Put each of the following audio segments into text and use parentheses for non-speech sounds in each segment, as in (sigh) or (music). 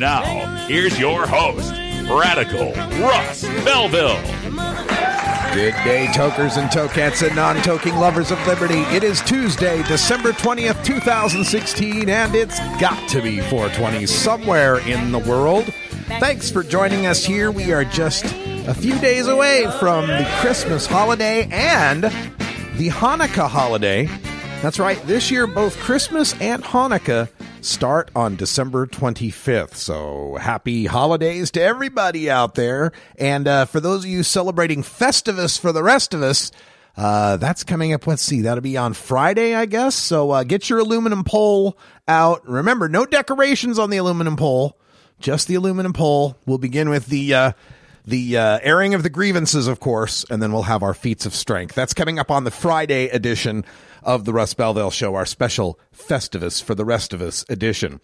Now, here's your host, Radical Russ Belville. Good day, tokers and tokettes and non toking lovers of liberty. It is Tuesday, December 20th, 2016, and it's got to be 420 somewhere in the world. Thanks for joining us here. We are just a few days away from the Christmas holiday and the Hanukkah holiday. That's right, this year both Christmas and Hanukkah start on December 25th. So happy holidays to everybody out there. And uh, for those of you celebrating Festivus for the rest of us, uh, that's coming up. Let's see, that'll be on Friday, I guess. So uh, get your aluminum pole out. Remember, no decorations on the aluminum pole, just the aluminum pole. We'll begin with the. Uh, the uh, airing of the grievances, of course, and then we'll have our feats of strength. That's coming up on the Friday edition of the Russ Belville Show, our special Festivus for the rest of us edition.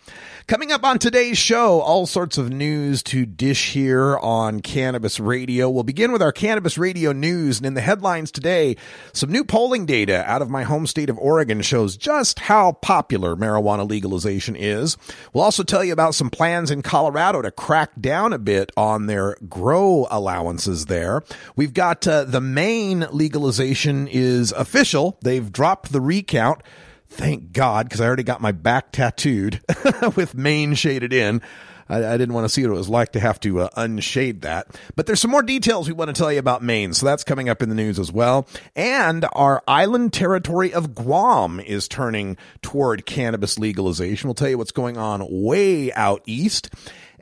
Coming up on today's show, all sorts of news to dish here on Cannabis Radio. We'll begin with our Cannabis Radio news, and in the headlines today, some new polling data out of my home state of Oregon shows just how popular marijuana legalization is. We'll also tell you about some plans in Colorado to crack down a bit on their grow allowances there. We've got uh, the Maine legalization is official. They've dropped the recount. Thank God, because I already got my back tattooed (laughs) with Maine shaded in. I, I, didn't want to see what it was like to have to uh, unshade that. But there's some more details we want to tell you about Maine, so that's coming up in the news as well. And our island territory of Guam is turning toward cannabis legalization. We'll tell you what's going on way out east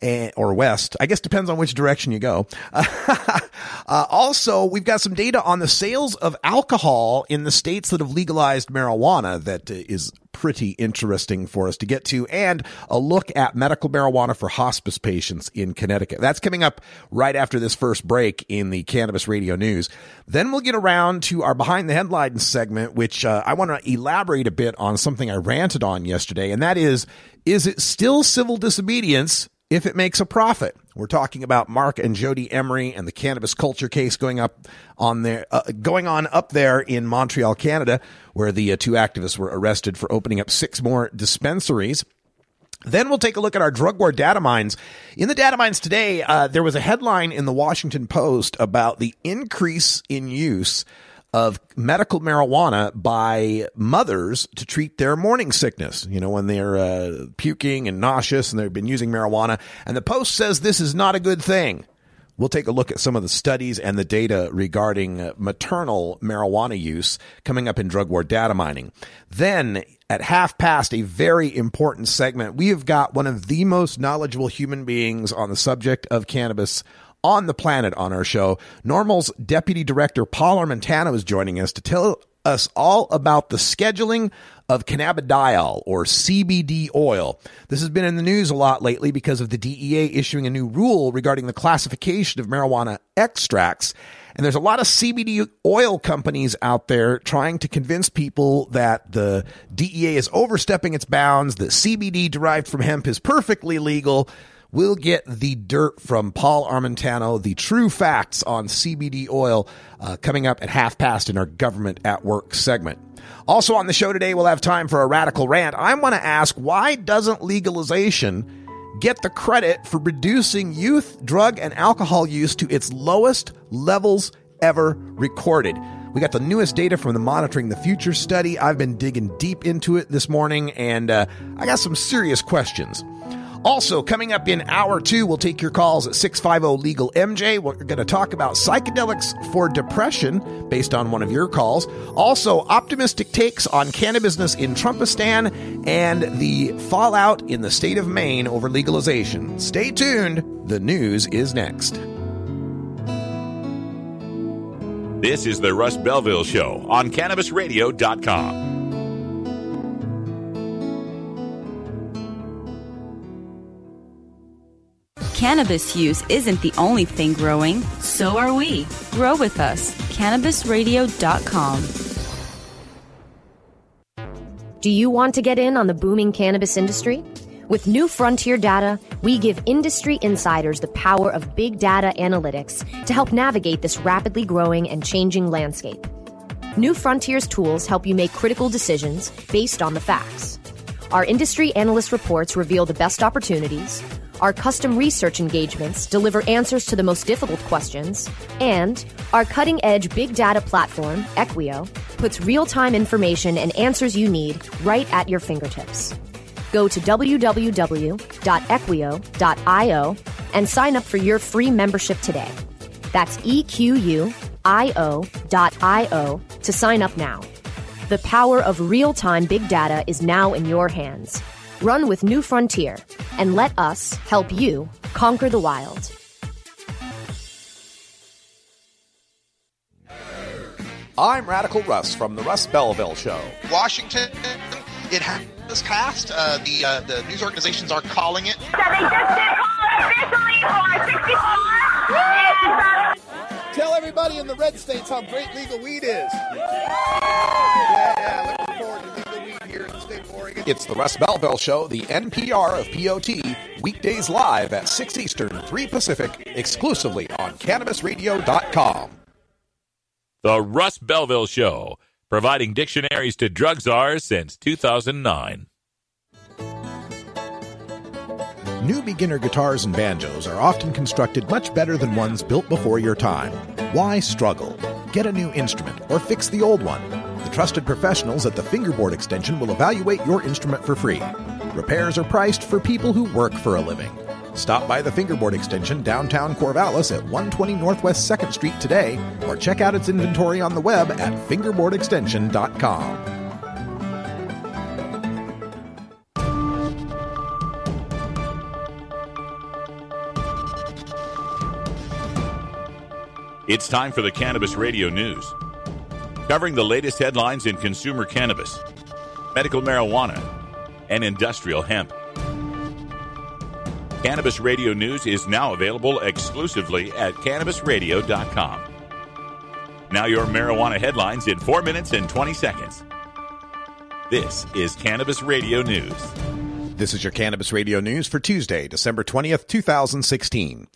and, or west. I guess depends on which direction you go. (laughs) uh, also, we've got some data on the sales of alcohol in the states that have legalized marijuana that uh, pretty interesting for us to get to, and a look at medical marijuana for hospice patients in Connecticut. That's coming up right after this first break in the Cannabis Radio News. Then we'll get around to our Behind the Headlines segment, which uh, I want to elaborate a bit on something I ranted on yesterday, and that is, is it still civil disobedience if it makes a profit. We're talking about Marc and Jodie Emery and the cannabis culture case going up on there, uh, going on up there in Montreal, Canada, where the uh, two activists were arrested for opening up six more dispensaries. Then we'll take a look at our drug war data mines. In the data mines today, uh, there was a headline in the Washington Post about the increase in use of medical marijuana by mothers to treat their morning sickness. You know, when they're uh, puking and nauseous and they've been using marijuana. And the Post says this is not a good thing. We'll take a look at some of the studies and the data regarding uh, maternal marijuana use coming up in drug war data mining. Then at half past, a very important segment, we have got one of the most knowledgeable human beings on the subject of cannabis on the planet on our show. NORML's Deputy Director Paul Armentano is joining us to tell us all about the scheduling of cannabidiol or CBD oil. This has been in the news a lot lately because of the DEA issuing a new rule regarding the classification of marijuana extracts. And there's a lot of CBD oil companies out there trying to convince people that the DEA is overstepping its bounds, that CBD derived from hemp is perfectly legal. We'll get the dirt from Paul Armentano, the true facts on CBD oil, uh, coming up at half past in our Government at Work segment. Also on the show today, we'll have time for a radical rant. I want to ask why doesn't legalization get the credit for reducing youth drug and alcohol use to its lowest levels ever recorded? We got the newest data from the Monitoring the Future study. I've been digging deep into it this morning, and uh, I got some serious questions. Also, coming up in hour two, we'll take your calls at 650 Legal MJ. We're going to talk about psychedelics for depression based on one of your calls. Also, optimistic takes on cannabis in Trumpistan and the fallout in the state of Maine over legalization. Stay tuned. The news is next. This is the Russ Belville Show on CannabisRadio.com. Cannabis use isn't the only thing growing, so are we. Grow with us. CannabisRadio.com. Do you want to get in on the booming cannabis industry? With New Frontier Data, we give industry insiders the power of big data analytics to help navigate this rapidly growing and changing landscape. New Frontier's tools help you make critical decisions based on the facts. Our industry analyst reports reveal the best opportunities. Our custom research engagements deliver answers to the most difficult questions. And our cutting edge big data platform, Equio, puts real time information and answers you need right at your fingertips. Go to www.equio.io and sign up for your free membership today. That's EQUIO.io to sign up now. The power of real time big data is now in your hands. Run with New Frontier and let us help you conquer the wild. I'm Radical Russ from the Russ Belville Show. Washington, it has passed. Uh, the uh, the news organizations are calling it. So they just did call officially for 64. Tell everybody in the red states how great legal weed is. Yeah, yeah, looking forward to legal weed here in the state of Oregon. It's the Russ Belville Show, the NPR of POT, weekdays live at 6 Eastern, 3 Pacific, exclusively on CannabisRadio.com. The Russ Belville Show, providing dictionaries to drug czars since 2009. New beginner guitars and banjos are often constructed much better than ones built before your time. Why struggle? Get a new instrument or fix the old one. The trusted professionals at the Fingerboard Extension will evaluate your instrument for free. Repairs are priced for people who work for a living. Stop by the Fingerboard Extension downtown Corvallis at 120 Northwest 2nd Street today or check out its inventory on the web at fingerboardextension.com. It's time for the Cannabis Radio News. Covering the latest headlines in consumer cannabis, medical marijuana, and industrial hemp. Cannabis Radio News is now available exclusively at cannabisradio.com. Now, your marijuana headlines in 4 minutes and 20 seconds. This is Cannabis Radio News. This is your Cannabis Radio News for Tuesday, December 20th, 2016.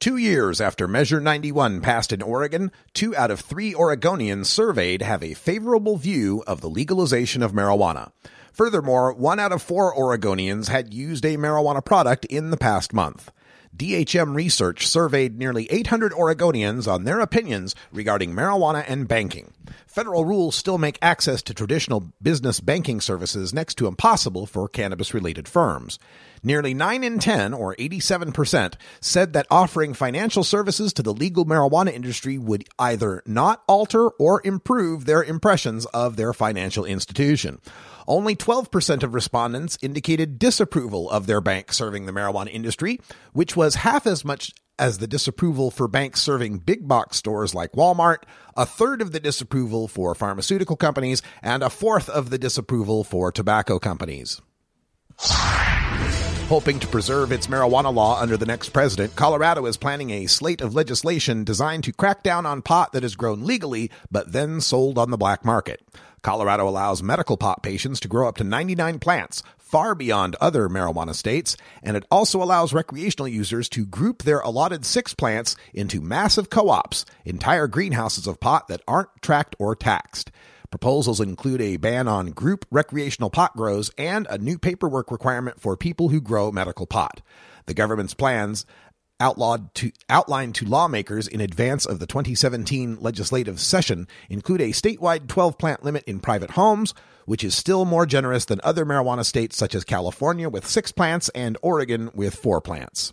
Two years after Measure 91 passed in Oregon, two out of three Oregonians surveyed have a favorable view of the legalization of marijuana. Furthermore, one out of four Oregonians had used a marijuana product in the past month. DHM Research surveyed nearly 800 Oregonians on their opinions regarding marijuana and banking. Federal rules still make access to traditional business banking services next to impossible for cannabis related firms. Nearly 9 in 10, or 87%, said that offering financial services to the legal marijuana industry would either not alter or improve their impressions of their financial institution. Only 12% of respondents indicated disapproval of their bank serving the marijuana industry, which was half as much as the disapproval for banks serving big box stores like Walmart, a third of the disapproval for pharmaceutical companies, and a fourth of the disapproval for tobacco companies. Hoping to preserve its marijuana law under the next president, Colorado is planning a slate of legislation designed to crack down on pot that is grown legally but then sold on the black market. Colorado allows medical pot patients to grow up to 99 plants, far beyond other marijuana states, and it also allows recreational users to group their allotted six plants into massive co ops, entire greenhouses of pot that aren't tracked or taxed. Proposals include a ban on group recreational pot grows and a new paperwork requirement for people who grow medical pot. The government's plans outlawed to outlined to lawmakers in advance of the 2017 legislative session include a statewide 12 plant limit in private homes, which is still more generous than other marijuana states such as California with 6 plants and Oregon with 4 plants.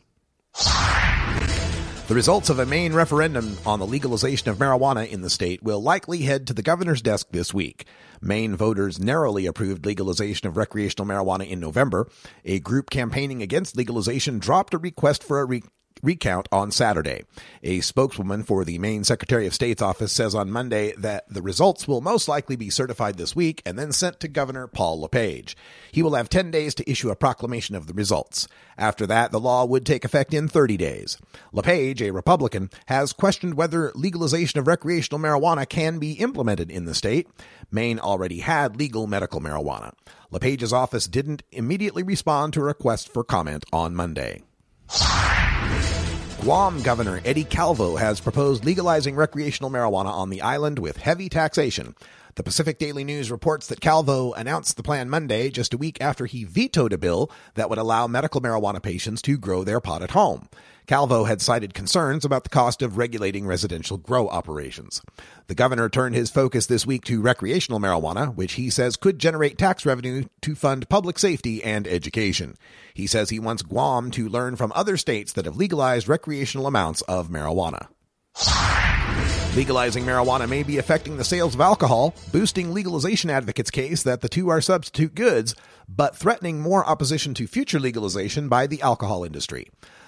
The results of a Maine referendum on the legalization of marijuana in the state will likely head to the governor's desk this week. Maine voters narrowly approved legalization of recreational marijuana in November. A group campaigning against legalization dropped a request for a re- recount on Saturday. A spokeswoman for the Maine Secretary of State's office says on Monday that the results will most likely be certified this week and then sent to Governor Paul LePage. He will have 10 days to issue a proclamation of the results. After that, the law would take effect in 30 days. LePage, a Republican, has questioned whether legalization of recreational marijuana can be implemented in the state. Maine already had legal medical marijuana. LePage's office didn't immediately respond to a request for comment on Monday. Guam Governor Eddie Calvo has proposed legalizing recreational marijuana on the island with heavy taxation. The Pacific Daily News reports that Calvo announced the plan Monday, just a week after he vetoed a bill that would allow medical marijuana patients to grow their pot at home. Calvo had cited concerns about the cost of regulating residential grow operations. The governor turned his focus this week to recreational marijuana, which he says could generate tax revenue to fund public safety and education. He says he wants Guam to learn from other states that have legalized recreational amounts of marijuana. Legalizing marijuana may be affecting the sales of alcohol, boosting legalization advocates' case that the two are substitute goods, but threatening more opposition to future legalization by the alcohol industry.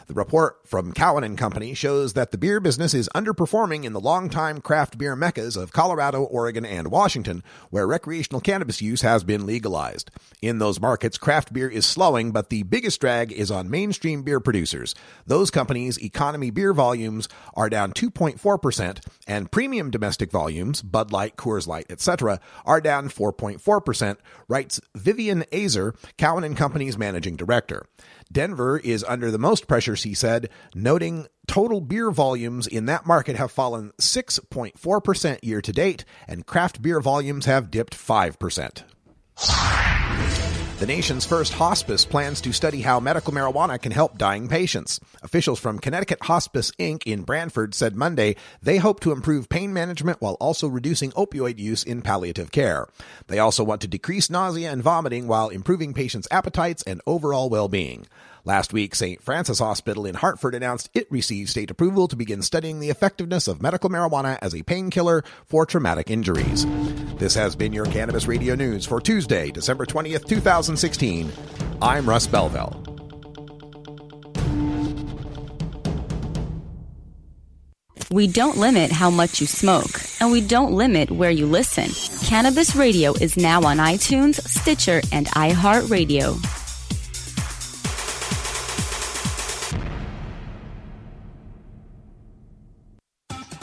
The report from Cowen and Company shows that the beer business is underperforming in the longtime craft beer meccas of Colorado, Oregon, and Washington, where recreational cannabis use has been legalized. In those markets, craft beer is slowing, but the biggest drag is on mainstream beer producers. Those companies' economy beer volumes are down 2.4%, and premium domestic volumes, Bud Light, Coors Light, etc., are down 4.4%, writes Vivien Azer, Cowen and Company's managing director. Denver is under the most pressure, he said, noting total beer volumes in that market have fallen 6.4% year to date, and craft beer volumes have dipped 5%. The nation's first hospice plans to study how medical marijuana can help dying patients. Officials from Connecticut Hospice Inc. in Branford said Monday they hope to improve pain management while also reducing opioid use in palliative care. They also want to decrease nausea and vomiting while improving patients' appetites and overall well being. Last week, St. Francis Hospital in Hartford announced it received state approval to begin studying the effectiveness of medical marijuana as a painkiller for traumatic injuries. This has been your Cannabis Radio News for Tuesday, December 20th, 2016. I'm Russ Belville. We don't limit how much you smoke, and we don't limit where you listen. Cannabis Radio is now on iTunes, Stitcher, and iHeartRadio.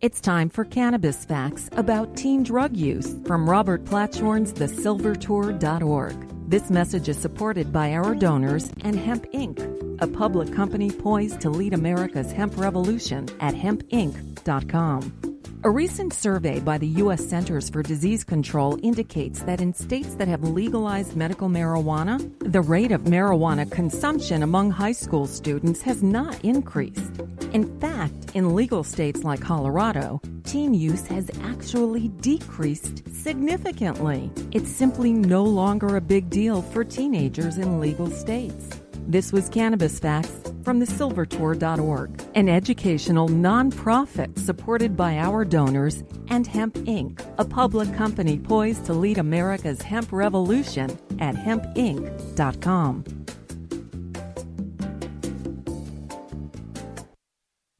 It's time for cannabis facts about teen drug use from Robert Platshorn's thesilvertour.org. This message is supported by our donors and Hemp Inc., a public company poised to lead America's hemp revolution at hempinc.com. A recent survey by the U.S. Centers for Disease Control indicates that in states that have legalized medical marijuana, the rate of marijuana consumption among high school students has not increased. In fact, in legal states like Colorado, teen use has actually decreased significantly. It's simply no longer a big deal for teenagers in legal states. This was Cannabis Facts from thesilvertour.org, an educational nonprofit supported by our donors and Hemp Inc., a public company poised to lead America's hemp revolution at hempinc.com.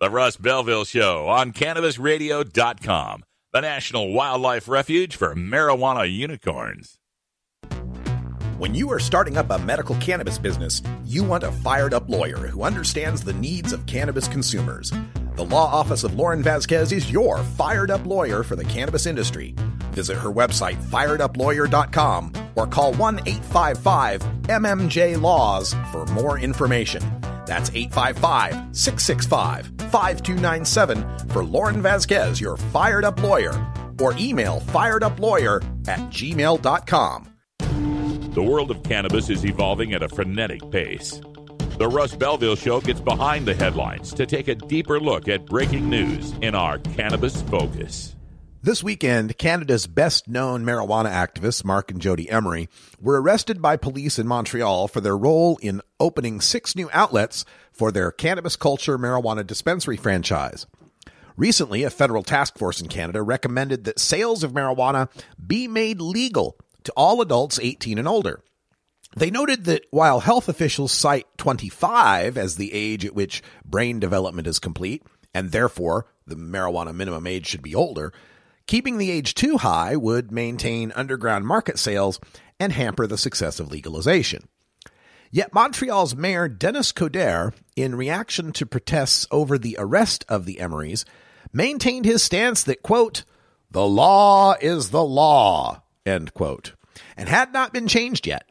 The Russ Belville Show on CannabisRadio.com, the National Wildlife Refuge for Marijuana Unicorns. When you are starting up a medical cannabis business, you want a fired up lawyer who understands the needs of cannabis consumers. The law office of Lauren Vasquez is your fired up lawyer for the cannabis industry. Visit her website, fireduplawyer.com, or call 1 855 MMJ Laws for more information. That's 855 665 5297 for Lauren Vasquez, your fired up lawyer, or email fireduplawyer at gmail.com. The world of cannabis is evolving at a frenetic pace. The Russ Belville Show gets behind the headlines to take a deeper look at breaking news in our Cannabis Focus. This weekend, Canada's best known marijuana activists, Marc and Jodie Emery, were arrested by police in Montreal for their role in opening six new outlets for their cannabis culture marijuana dispensary franchise. Recently, a federal task force in Canada recommended that sales of marijuana be made legal to all adults 18 and older. They noted that while health officials cite 25 as the age at which brain development is complete, and therefore the marijuana minimum age should be older, keeping the age too high would maintain underground market sales and hamper the success of legalization. Yet Montreal's mayor Denis Coderre, in reaction to protests over the arrest of the Emerys, maintained his stance that, quote, the law is the law, end quote, and had not been changed yet.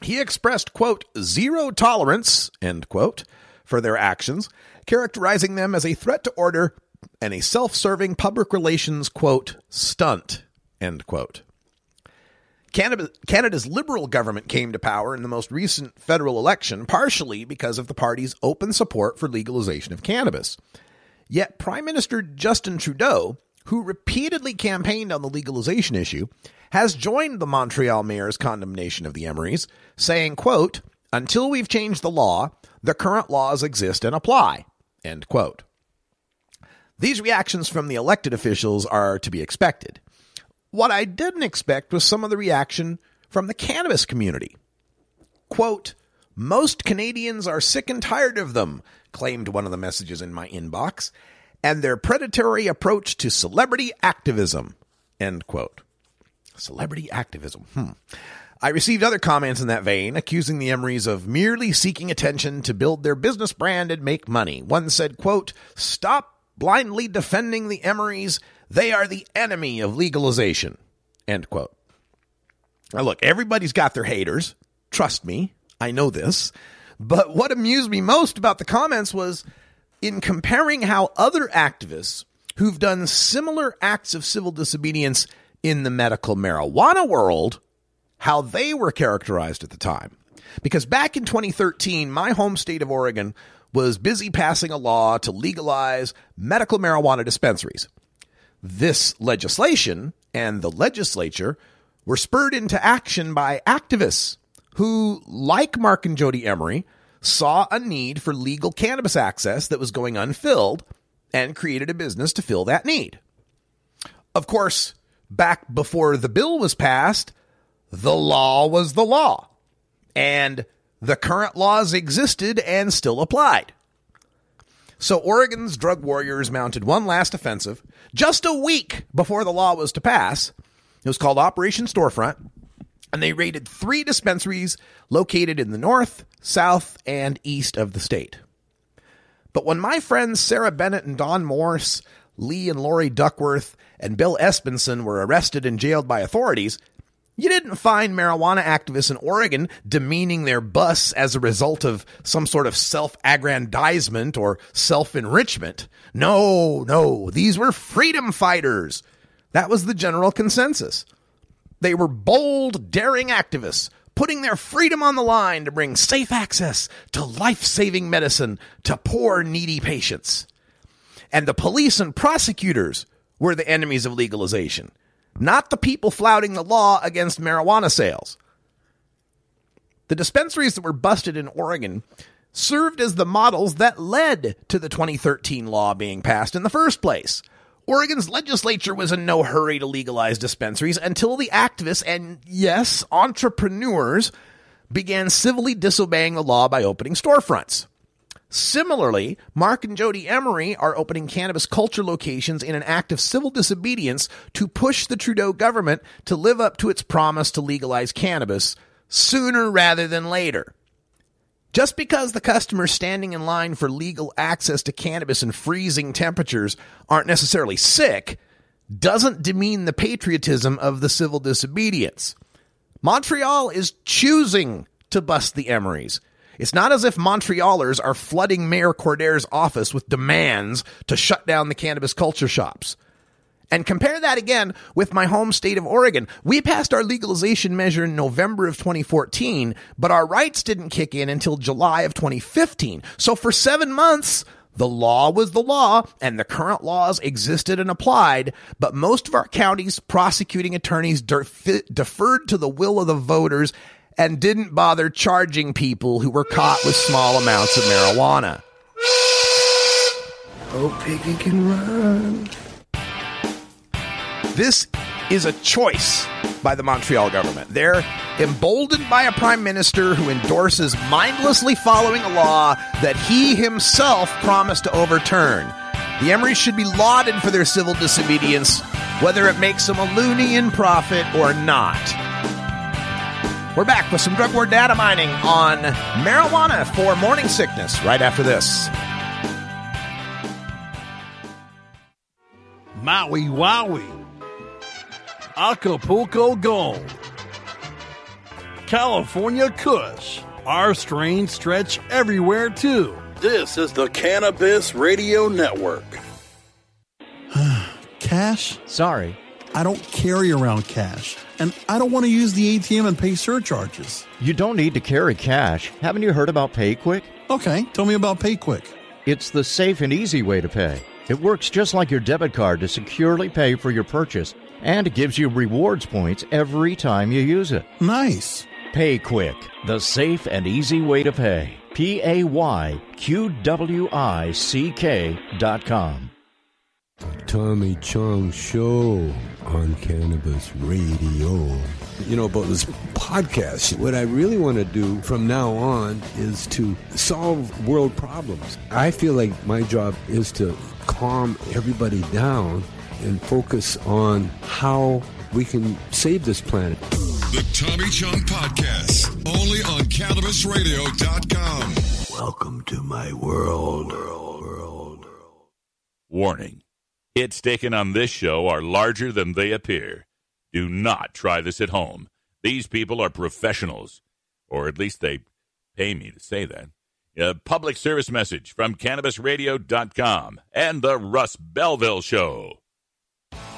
He expressed, quote, zero tolerance, end quote, for their actions, characterizing them as a threat to order and a self serving public relations, quote, stunt, end quote. Canada, Canada's Liberal government came to power in the most recent federal election, partially because of the party's open support for legalization of cannabis. Yet Prime Minister Justin Trudeau, who repeatedly campaigned on the legalization issue, has joined the Montreal mayor's condemnation of the Emerys, saying, quote, until we've changed the law, the current laws exist and apply, end quote. These reactions from the elected officials are to be expected. What I didn't expect was some of the reaction from the cannabis community. Quote, most Canadians are sick and tired of them, claimed one of the messages in my inbox, and their predatory approach to celebrity activism, end quote. Celebrity activism. Hmm. I received other comments in that vein, accusing the Emerys of merely seeking attention to build their business brand and make money. One said, quote, stop blindly defending the Emerys. They are the enemy of legalization, end quote. Now look, everybody's got their haters. Trust me, I know this. But what amused me most about the comments was in comparing how other activists who've done similar acts of civil disobedience in the medical marijuana world, how they were characterized at the time. Because back in 2013, my home state of Oregon was busy passing a law to legalize medical marijuana dispensaries. This legislation and the legislature were spurred into action by activists who, like Marc and Jodie Emery, saw a need for legal cannabis access that was going unfilled and created a business to fill that need. Of course, back before the bill was passed, the law was the law. And the current laws existed and still applied. So Oregon's drug warriors mounted one last offensive just a week before the law was to pass. It was called Operation Storefront, and they raided three dispensaries located in the north, south, and east of the state. But when my friends Sarah Bennett and Don Morse, Lee and Lori Duckworth, and Bill Espenson were arrested and jailed by authorities, you didn't find marijuana activists in Oregon demeaning their bus as a result of some sort of self aggrandizement or self enrichment. No, no, these were freedom fighters. That was the general consensus. They were bold, daring activists putting their freedom on the line to bring safe access to life saving medicine to poor, needy patients. And the police and prosecutors were the enemies of legalization not the people flouting the law against marijuana sales. The dispensaries that were busted in Oregon served as the models that led to the 2013 law being passed in the first place. Oregon's legislature was in no hurry to legalize dispensaries until the activists and, yes, entrepreneurs began civilly disobeying the law by opening storefronts. Similarly, Marc and Jodie Emery are opening cannabis culture locations in an act of civil disobedience to push the Trudeau government to live up to its promise to legalize cannabis sooner rather than later. Just because the customers standing in line for legal access to cannabis in freezing temperatures aren't necessarily sick doesn't demean the patriotism of the civil disobedience. Montreal is choosing to bust the Emerys. It's not as if Montrealers are flooding Mayor Coderre's office with demands to shut down the cannabis culture shops. And compare that again with my home state of Oregon. We passed our legalization measure in November of 2014, but our rights didn't kick in until July of 2015. So for seven months, the law was the law and the current laws existed and applied, but most of our counties prosecuting attorneys deferred to the will of the voters and didn't bother charging people who were caught with small amounts of marijuana. Oh, Piggy can run. This is a choice by the Montreal government. They're emboldened by a prime minister who endorses mindlessly following a law that he himself promised to overturn. The Emerys should be lauded for their civil disobedience, whether it makes them a loonie in profit or not. We're back with some drug war data mining on marijuana for morning sickness right after this. Maui Wowie. Acapulco Gold, California Kush. Our strains stretch everywhere too. This is the Cannabis Radio Network. (sighs) cash? Sorry. I don't carry around cash, and I don't want to use the ATM and pay surcharges. You don't need to carry cash. Haven't you heard about PayQwick? Okay, tell me about PayQwick. It's the safe and easy way to pay. It works just like your debit card to securely pay for your purchase and it gives you rewards points every time you use it. Nice. PayQwick, the safe and easy way to pay. P A Y Q W I C K dot com. Tommy Chong Show on Cannabis Radio. You know, about this podcast, what I really want to do from now on is to solve world problems. I feel like my job is to calm everybody down and focus on how we can save this planet. The Tommy Chong Podcast, only on CannabisRadio.com. Welcome to my world. Warning hits taken on this show are larger than they appear. Do not try this at home. These people are professionals, or at least they pay me to say that. A public service message from CannabisRadio.com and the Russ Belville Show.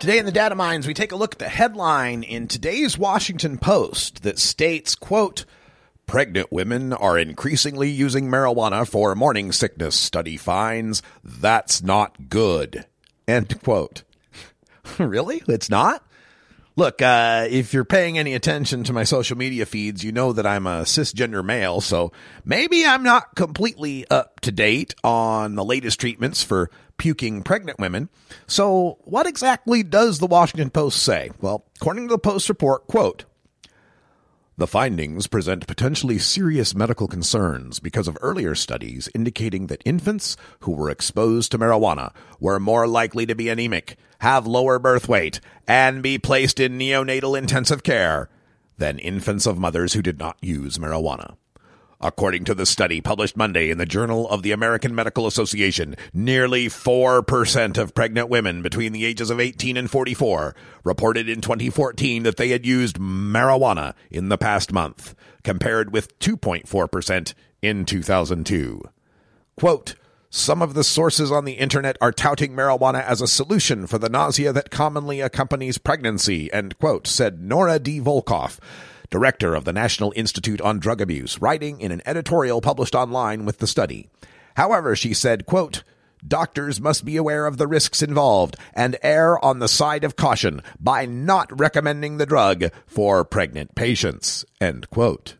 Today in the data mines, we take a look at the headline in today's Washington Post that states, quote, Pregnant women are increasingly using marijuana for morning sickness, study finds. That's not good. End quote. (laughs) really? It's not? Look, uh, if you're paying any attention to my social media feeds, you know that I'm a cisgender male, so maybe I'm not completely up to date on the latest treatments for puking pregnant women. So, what exactly does the Washington Post say? Well, according to the Post report, quote, the findings present potentially serious medical concerns because of earlier studies indicating that infants who were exposed to marijuana were more likely to be anemic, have lower birth weight, and be placed in neonatal intensive care than infants of mothers who did not use marijuana. According to the study published Monday in the Journal of the American Medical Association, nearly 4% of pregnant women between the ages of 18 and 44 reported in 2014 that they had used marijuana in the past month, compared with 2.4% in 2002. Quote, some of the sources on the internet are touting marijuana as a solution for the nausea that commonly accompanies pregnancy, end quote, said Nora D. Volkow, director of the National Institute on Drug Abuse, writing in an editorial published online with the study. However, she said, quote, doctors must be aware of the risks involved and err on the side of caution by not recommending the drug for pregnant patients. End quote.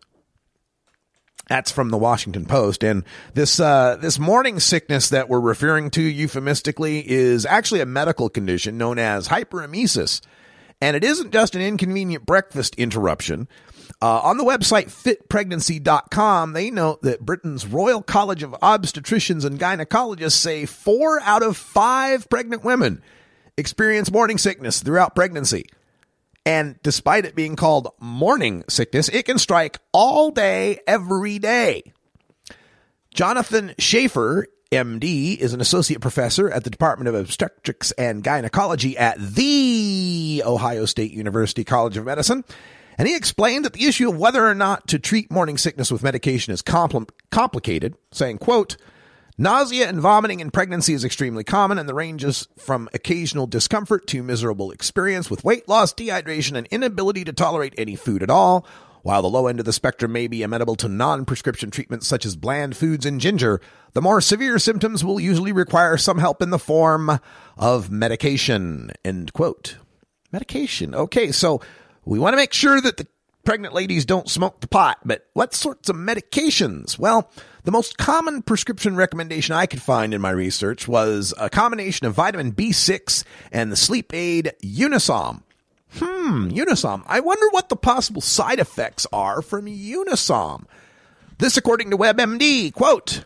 That's from the Washington Post, and this uh, this morning sickness that we're referring to euphemistically is actually a medical condition known as hyperemesis, and it isn't just an inconvenient breakfast interruption. Uh, on the website fitpregnancy.com, they note that Britain's Royal College of Obstetricians and Gynecologists say four out of five pregnant women experience morning sickness throughout pregnancy. And despite it being called morning sickness, it can strike all day, every day. Jonathan Schaffir, MD, is an associate professor at the Department of Obstetrics and Gynecology at the Ohio State University College of Medicine. And he explained that the issue of whether or not to treat morning sickness with medication is compl- complicated, saying, quote, Nausea and vomiting in pregnancy is extremely common and the ranges from occasional discomfort to miserable experience with weight loss, dehydration, and inability to tolerate any food at all. While the low end of the spectrum may be amenable to non prescription treatments such as bland foods and ginger, the more severe symptoms will usually require some help in the form of medication. End quote. Medication. Okay, so we want to make sure that the pregnant ladies don't smoke the pot, but what sorts of medications? Well, the most common prescription recommendation I could find in my research was a combination of vitamin B6 and the sleep aid Unisom. Hmm, Unisom. I wonder what the possible side effects are from Unisom. This according to WebMD. Quote,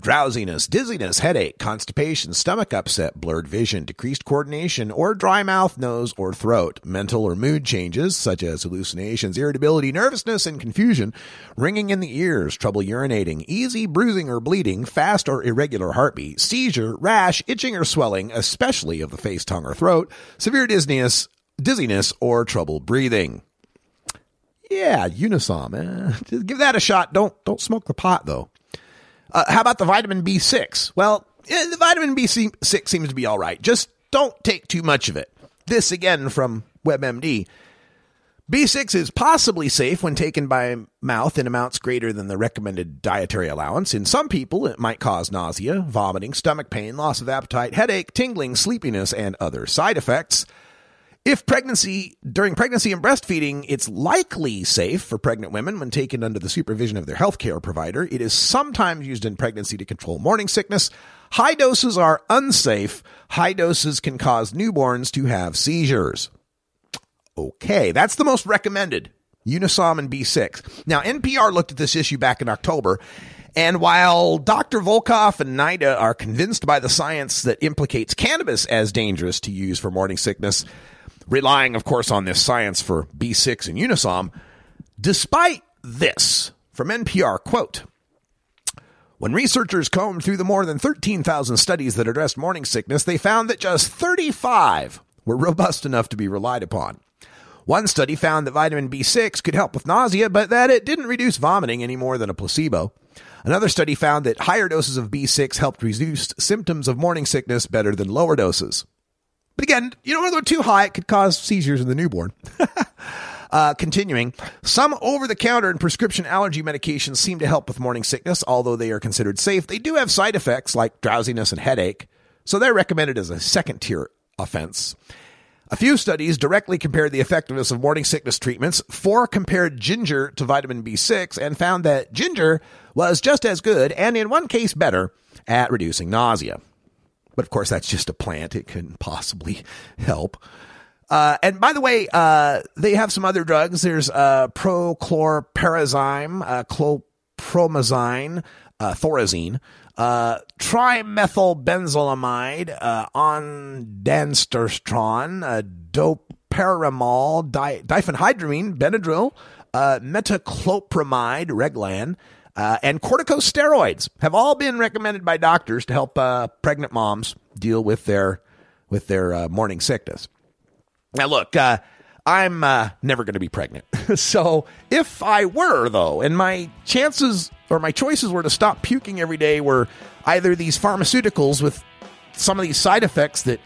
drowsiness, dizziness, headache, constipation, stomach upset, blurred vision, decreased coordination, or dry mouth, nose, or throat, mental or mood changes such as hallucinations, irritability, nervousness, and confusion, ringing in the ears, trouble urinating, easy bruising or bleeding, fast or irregular heartbeat, seizure, rash, itching or swelling, especially of the face, tongue, or throat, severe dizziness, dizziness, or trouble breathing. Yeah, Unisom. man. Just give that a shot. Don't don't smoke the pot though. Uh, how about the vitamin B6? Well, eh, the vitamin B6 seems to be all right. Just don't take too much of it. This again from WebMD. B6 is possibly safe when taken by mouth in amounts greater than the recommended dietary allowance. In some people, it might cause nausea, vomiting, stomach pain, loss of appetite, headache, tingling, sleepiness, and other side effects. If pregnancy, during pregnancy and breastfeeding, it's likely safe for pregnant women when taken under the supervision of their healthcare provider. It is sometimes used in pregnancy to control morning sickness. High doses are unsafe. High doses can cause newborns to have seizures. Okay, that's the most recommended. Unisom and B6. Now, NPR looked at this issue back in October, and while Dr. Volkow and NIDA are convinced by the science that implicates cannabis as dangerous to use for morning sickness, relying, of course, on this science for B6 and Unisom, despite this, from NPR, quote, when researchers combed through the more than 13,000 studies that addressed morning sickness, they found that just 35 were robust enough to be relied upon. One study found that vitamin B6 could help with nausea, but that it didn't reduce vomiting any more than a placebo. Another study found that higher doses of B6 helped reduce symptoms of morning sickness better than lower doses. But again, you know, when they're too high, it could cause seizures in the newborn. (laughs) Uh, continuing, some over the counter and prescription allergy medications seem to help with morning sickness, although they are considered safe. They do have side effects like drowsiness and headache, so they're recommended as a second tier offense. A few studies directly compared the effectiveness of morning sickness treatments. Four compared ginger to vitamin B6 and found that ginger was just as good and, in one case, better at reducing nausea. But of course, that's just a plant. It couldn't possibly help. Uh, and by the way, uh, they have some other drugs. There's uh, prochlorperazine, uh, chlorpromazine, uh, thorazine, uh, trimethylbenzolamide, uh, ondansetron, uh, doperamol, di- diphenhydramine, Benadryl, uh, metoclopramide, Reglan, uh, and corticosteroids have all been recommended by doctors to help uh, pregnant moms deal with their with their uh, morning sickness. Now, look, uh, I'm uh, never going to be pregnant. (laughs) so, if I were, though, and my chances or my choices were to stop puking every day were either these pharmaceuticals with some of these side effects that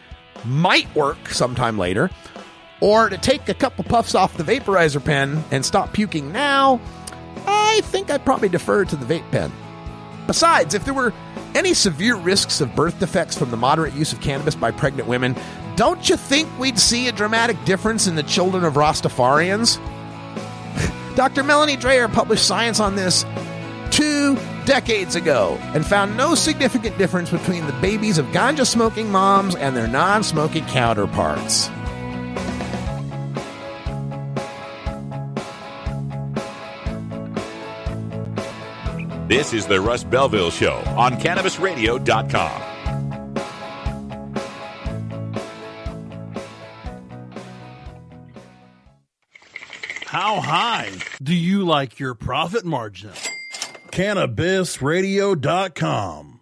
might work sometime later, or to take a couple puffs off the vaporizer pen and stop puking now, I think I'd probably defer to the vape pen. Besides, if there were any severe risks of birth defects from the moderate use of cannabis by pregnant women, don't you think we'd see a dramatic difference in the children of Rastafarians? (laughs) Dr. Melanie Dreher published science on this two decades ago and found no significant difference between the babies of ganja smoking moms and their non smoking counterparts. This is the Russ Belville Show on CannabisRadio.com. How high do you like your profit margin? CannabisRadio.com.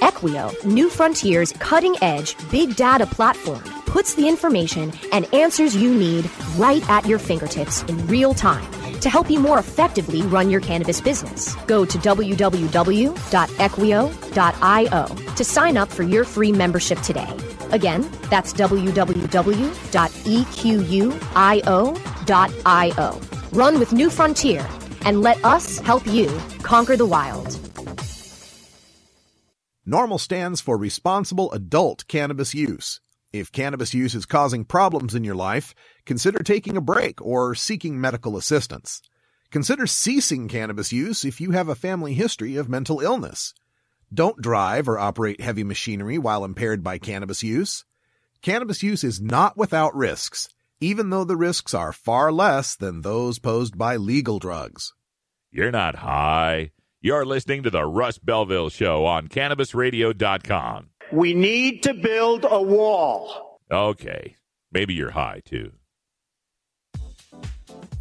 Equio, New Frontiers cutting edge big data platform, puts the information and answers you need right at your fingertips in real time to help you more effectively run your cannabis business. Go to www.equio.io to sign up for your free membership today. Again, that's www.equio.io. Run with New Frontier and let us help you conquer the wild. NORML stands for responsible adult cannabis use. If cannabis use is causing problems in your life, consider taking a break or seeking medical assistance. Consider ceasing cannabis use if you have a family history of mental illness. Don't drive or operate heavy machinery while impaired by cannabis use. Cannabis use is not without risks, even though the risks are far less than those posed by legal drugs. You're not high. You're listening to the Russ Belville Show on CannabisRadio.com. We need to build a wall. Okay. Maybe you're high too.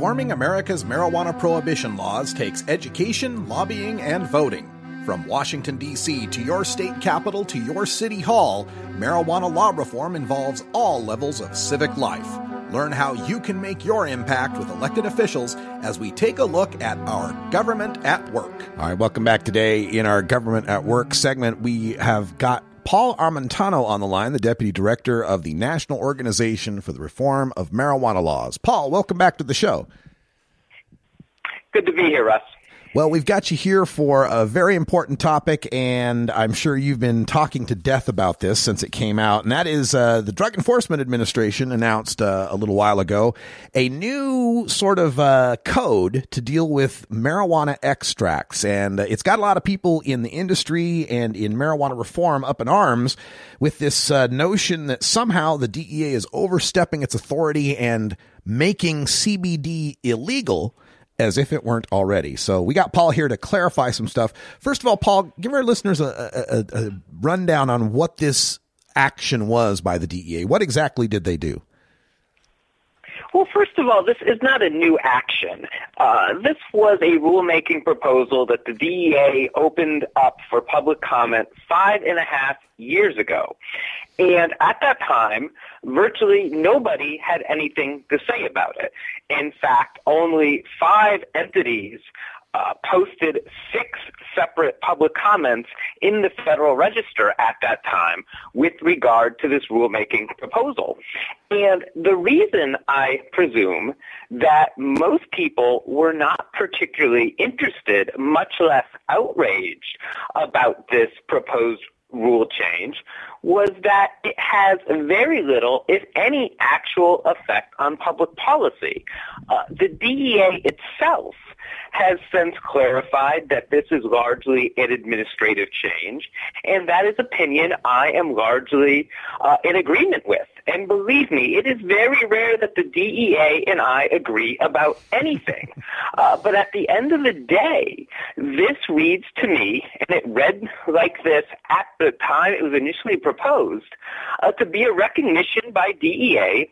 Reforming America's marijuana prohibition laws takes education, lobbying, and voting. From Washington, D.C. to your state capital to your city hall, marijuana law reform involves all levels of civic life. Learn how you can make your impact with elected officials as we take a look at our government at work. All right, welcome back today in our government at work segment. We have got Paul Armentano on the line, the deputy director of the National Organization for the Reform of Marijuana Laws. Paul, welcome back to the show. Good to be here, Russ. Well, we've got you here for a very important topic, and I'm sure you've been talking to death about this since it came out. And that is uh, the Drug Enforcement Administration announced uh, a little while ago a new sort of uh, code to deal with marijuana extracts. And it's got a lot of people in the industry and in marijuana reform up in arms with this uh, notion that somehow the DEA is overstepping its authority and making CBD illegal as if it weren't already. So we got Paul here to clarify some stuff. First of all, Paul, give our listeners a, a, a rundown on what this action was by the DEA. What exactly did they do? Well, first of all, this is not a new action. Uh, this was a rulemaking proposal that the DEA opened up for public comment five and a half years ago. And at that time, virtually nobody had anything to say about it. In fact, only five entities uh, posted six separate public comments in the Federal Register at that time with regard to this rulemaking proposal. And the reason I presume that most people were not particularly interested, much less outraged about this proposed rule change was that it has very little, if any, actual effect on public policy. Uh, the DEA itself has since clarified that this is largely an administrative change, and that is opinion I am largely uh, in agreement with. And believe me, it is very rare that the DEA and I agree about anything. (laughs) Uh, but at the end of the day, this reads to me, and it read like this at the time it was initially proposed, uh, to be a recognition by DEA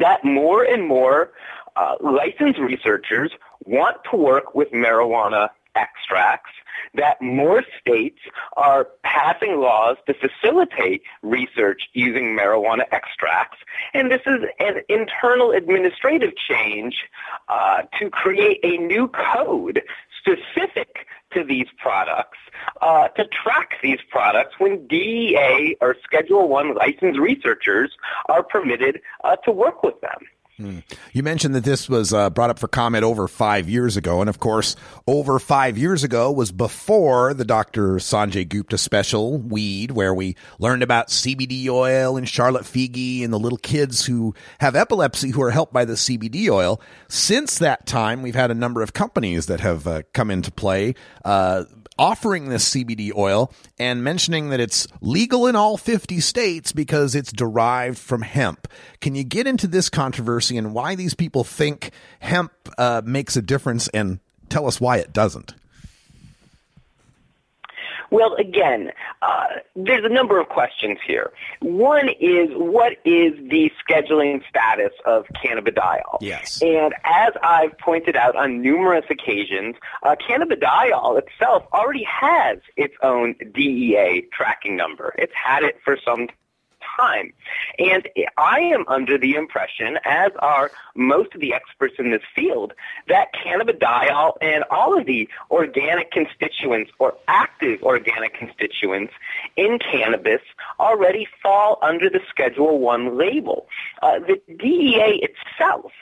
that more and more uh, licensed researchers want to work with marijuana extracts, that more states are passing laws to facilitate research using marijuana extracts, and this is an internal administrative change uh, to create a new code specific to these products uh, to track these products when DEA or Schedule One licensed researchers are permitted uh, to work with them. Hmm. You mentioned that this was uh, brought up for comment over five years ago. And of course, over five years ago was before the Dr. Sanjay Gupta special, Weed, where we learned about CBD oil and Charlotte Figi and the little kids who have epilepsy who are helped by the CBD oil. Since that time, we've had a number of companies that have uh, come into play. Uh, offering this CBD oil and mentioning that it's legal in all 50 states because it's derived from hemp. Can you get into this controversy and why these people think hemp uh, makes a difference and tell us why it doesn't? Well, again, uh, there's a number of questions here. One is what is the scheduling status of cannabidiol? Yes. And as I've pointed out on numerous occasions, uh, cannabidiol itself already has its own DEA tracking number. It's had it for some time. And I am under the impression, as are most of the experts in this field, that cannabidiol and all of the organic constituents or active organic constituents in cannabis already fall under the Schedule 1 label. Uh, the DEA itself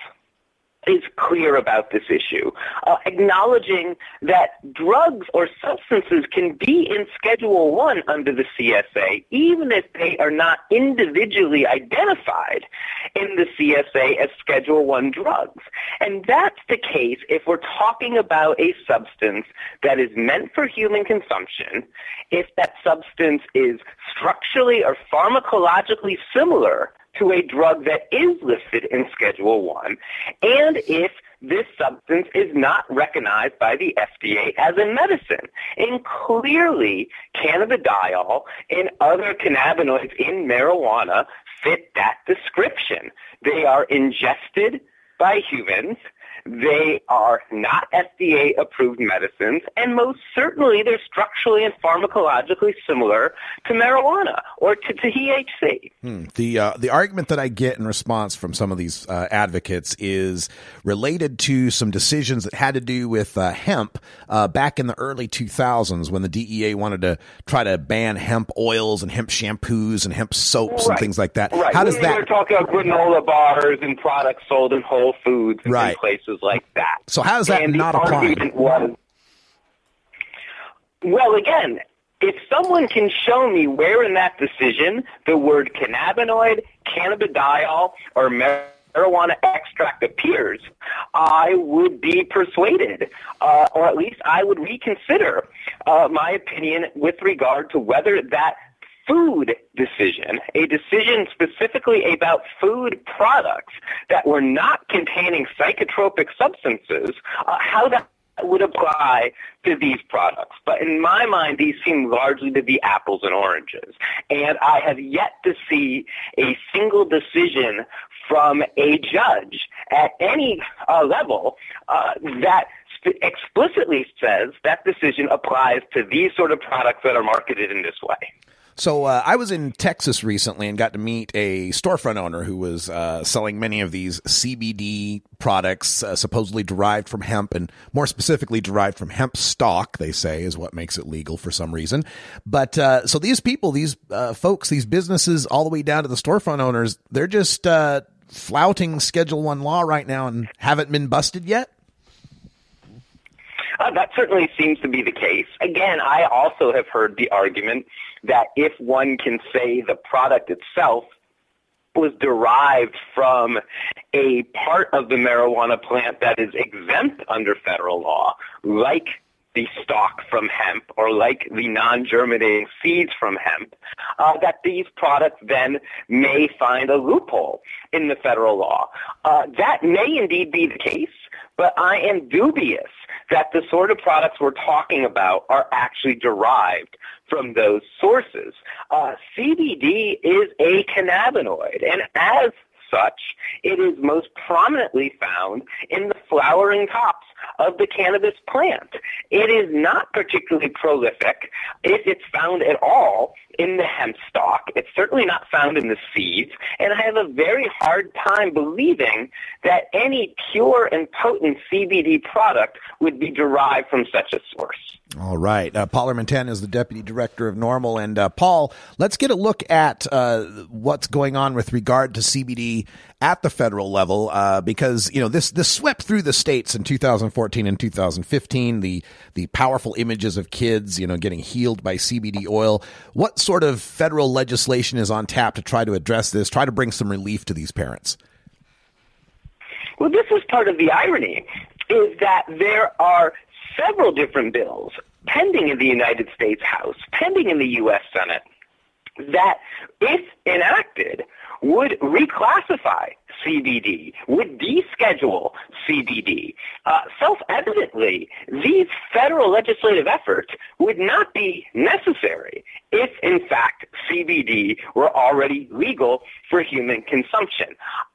is clear about this issue, uh, acknowledging that drugs or substances can be in Schedule 1 under the CSA, even if they are not individually identified in the CSA as Schedule 1 drugs. And that's the case if we're talking about a substance that is meant for human consumption, if that substance is structurally or pharmacologically similar to a drug that is listed in Schedule 1, and if this substance is not recognized by the FDA as a medicine. And clearly, cannabidiol and other cannabinoids in marijuana fit that description. They are ingested by humans. They are not FDA approved medicines, and most certainly they're structurally and pharmacologically similar to marijuana or to, to THC. Hmm. The uh, the argument that I get in response from some of these uh, advocates is related to some decisions that had to do with uh, hemp uh, back in the early 2000s when the DEA wanted to try to ban hemp oils and hemp shampoos and hemp soaps right. and things like that. Right. How does that? We're talking about granola bars and products sold in Whole Foods and Right. places like that. So how does that and not apply? was, well, again, if someone can show me where in that decision the word cannabinoid, cannabidiol, or marijuana extract appears, I would be persuaded, uh, or at least I would reconsider uh, my opinion with regard to whether that food decision, a decision specifically about food products that were not containing psychotropic substances, uh, how that would apply to these products. But in my mind, these seem largely to be apples and oranges. And I have yet to see a single decision from a judge at any uh, level uh, that sp- explicitly says that decision applies to these sort of products that are marketed in this way. So uh, I was in Texas recently and got to meet a storefront owner who was uh, selling many of these CBD products, uh, supposedly derived from hemp, and more specifically derived from hemp stalk. They say is what makes it legal for some reason. But uh, so these people, these uh, folks, these businesses, all the way down to the storefront owners, they're just uh, flouting Schedule One law right now and haven't been busted yet. Uh, that certainly seems to be the case. Again, I also have heard the argument that if one can say the product itself was derived from a part of the marijuana plant that is exempt under federal law, like the stalk from hemp or like the non-germinating seeds from hemp, uh, that these products then may find a loophole in the federal law. Uh, that may indeed be the case, but I am dubious that the sort of products we're talking about are actually derived from those sources. Uh, CBD is a cannabinoid, and as such, it is most prominently found in the flowering tops of the cannabis plant. It is not particularly prolific if it's found at all in the hemp stalk. It's certainly not found in the seeds, and I have a very hard time believing that any pure and potent CBD product would be derived from such a source. All right. Uh, Paul Armentano is the deputy director of NORML. And uh, Paul, let's get a look at uh, what's going on with regard to CBD at the federal level, uh, because you know this this swept through the states in 2014 and 2015. The the powerful images of kids, you know, getting healed by CBD oil. What sort of federal legislation is on tap to try to address this? Try to bring some relief to these parents. Well, this is part of the irony, is that there are several different bills pending in the United States House, pending in the U.S. Senate, that, if enacted, would reclassify CBD, would deschedule CBD. Uh, self-evidently, these federal legislative efforts would not be necessary if, in fact, CBD were already legal for human consumption.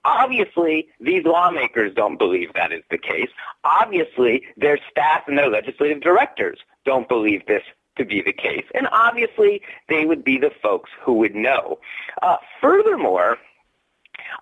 Obviously, these lawmakers don't believe that is the case. Obviously, their staff and their legislative directors don't believe this to be the case. And obviously, they would be the folks who would know. Uh, furthermore,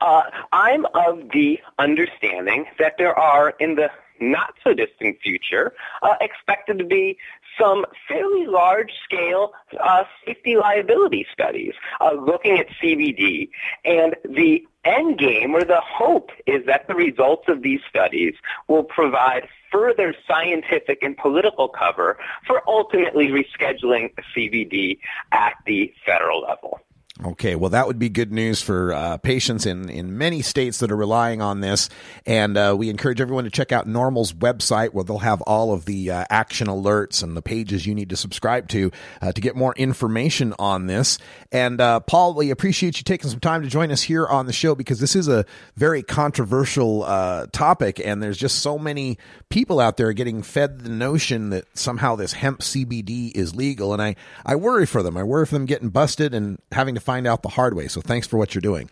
uh, I'm of the understanding that there are in the not so distant future uh, expected to be some fairly large scale uh, safety liability studies uh, looking at CBD. And the end game or the hope is that the results of these studies will provide further scientific and political cover for ultimately rescheduling CBD at the federal level. Okay, well, that would be good news for uh, patients in, in many states that are relying on this. And uh, we encourage everyone to check out NORML's website where they'll have all of the uh, action alerts and the pages you need to subscribe to uh, to get more information on this. And uh, Paul, we appreciate you taking some time to join us here on the show because this is a very controversial uh, topic. And there's just so many people out there getting fed the notion that somehow this hemp CBD is legal. And I, I worry for them. I worry for them getting busted and having to find out the hard way. So thanks for what you're doing.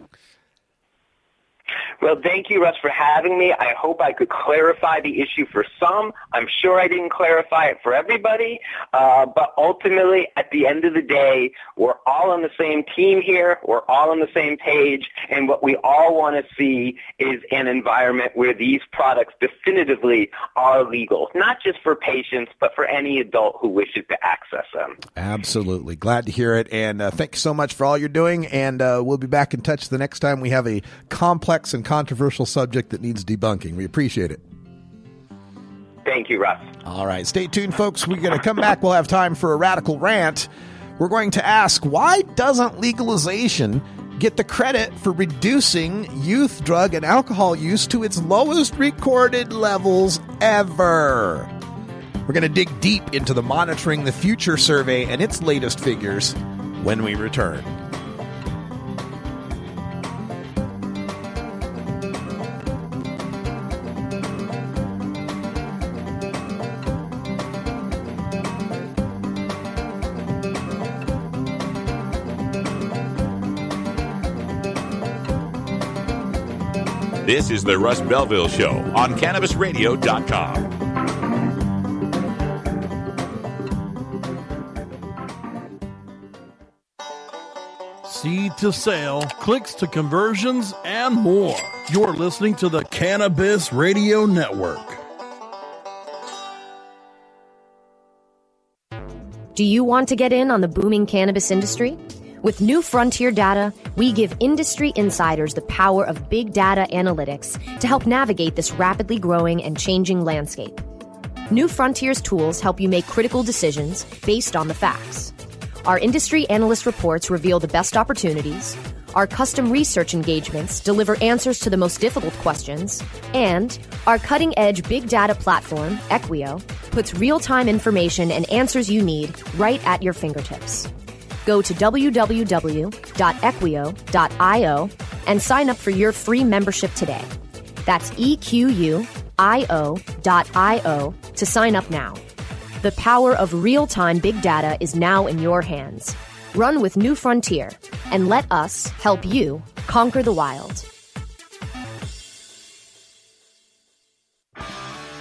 Well, thank you, Russ, for having me. I hope I could clarify the issue for some. I'm sure I didn't clarify it for everybody, uh, but ultimately, at the end of the day, we're all on the same team here. We're all on the same page, and what we all want to see is an environment where these products definitively are legal, not just for patients, but for any adult who wishes to access them. Absolutely. Glad to hear it. And uh, thank you so much for all you're doing. And uh, we'll be back in touch the next time we have a complex and controversial subject that needs debunking. We appreciate it. Thank you, Russ. All right. Stay tuned, folks. We're going to come back. We'll have time for a radical rant. We're going to ask why doesn't legalization get the credit for reducing youth drug and alcohol use to its lowest recorded levels ever? We're going to dig deep into the Monitoring the Future survey and its latest figures when we return. This is the Russ Belville Show on CannabisRadio.com. Seed to sale, clicks to conversions, and more. You're listening to the Cannabis Radio Network. Do you want to get in on the booming cannabis industry? With new Frontier data, we give industry insiders the power of big data analytics to help navigate this rapidly growing and changing landscape. New Frontier's tools help you make critical decisions based on the facts. Our industry analyst reports reveal the best opportunities. Our custom research engagements deliver answers to the most difficult questions. And our cutting edge big data platform, Equio, puts real time information and answers you need right at your fingertips. Go to www.equio.io and sign up for your free membership today. That's EQUIO.io to sign up now. The power of real time big data is now in your hands. Run with New Frontier and let us help you conquer the wild.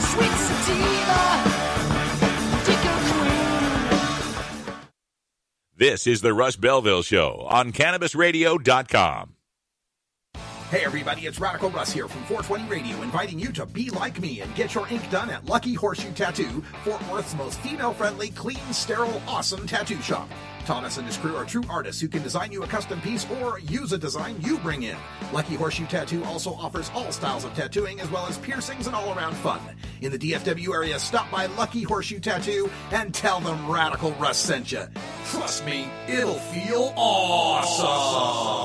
Sweet sativa. This is the Russ Belville Show on CannabisRadio.com. Hey everybody, it's Radical Russ here from 420 Radio, inviting you to be like me and get your ink done at Lucky Horseshoe Tattoo, Fort Worth's most female-friendly, clean, sterile, awesome tattoo shop. Thomas and his crew are true artists who can design you a custom piece or use a design you bring in. Lucky Horseshoe Tattoo also offers all styles of tattooing as well as piercings and all-around fun. In the DFW area, stop by Lucky Horseshoe Tattoo and tell them Radical Russ sent you. Trust me, it'll feel awesome.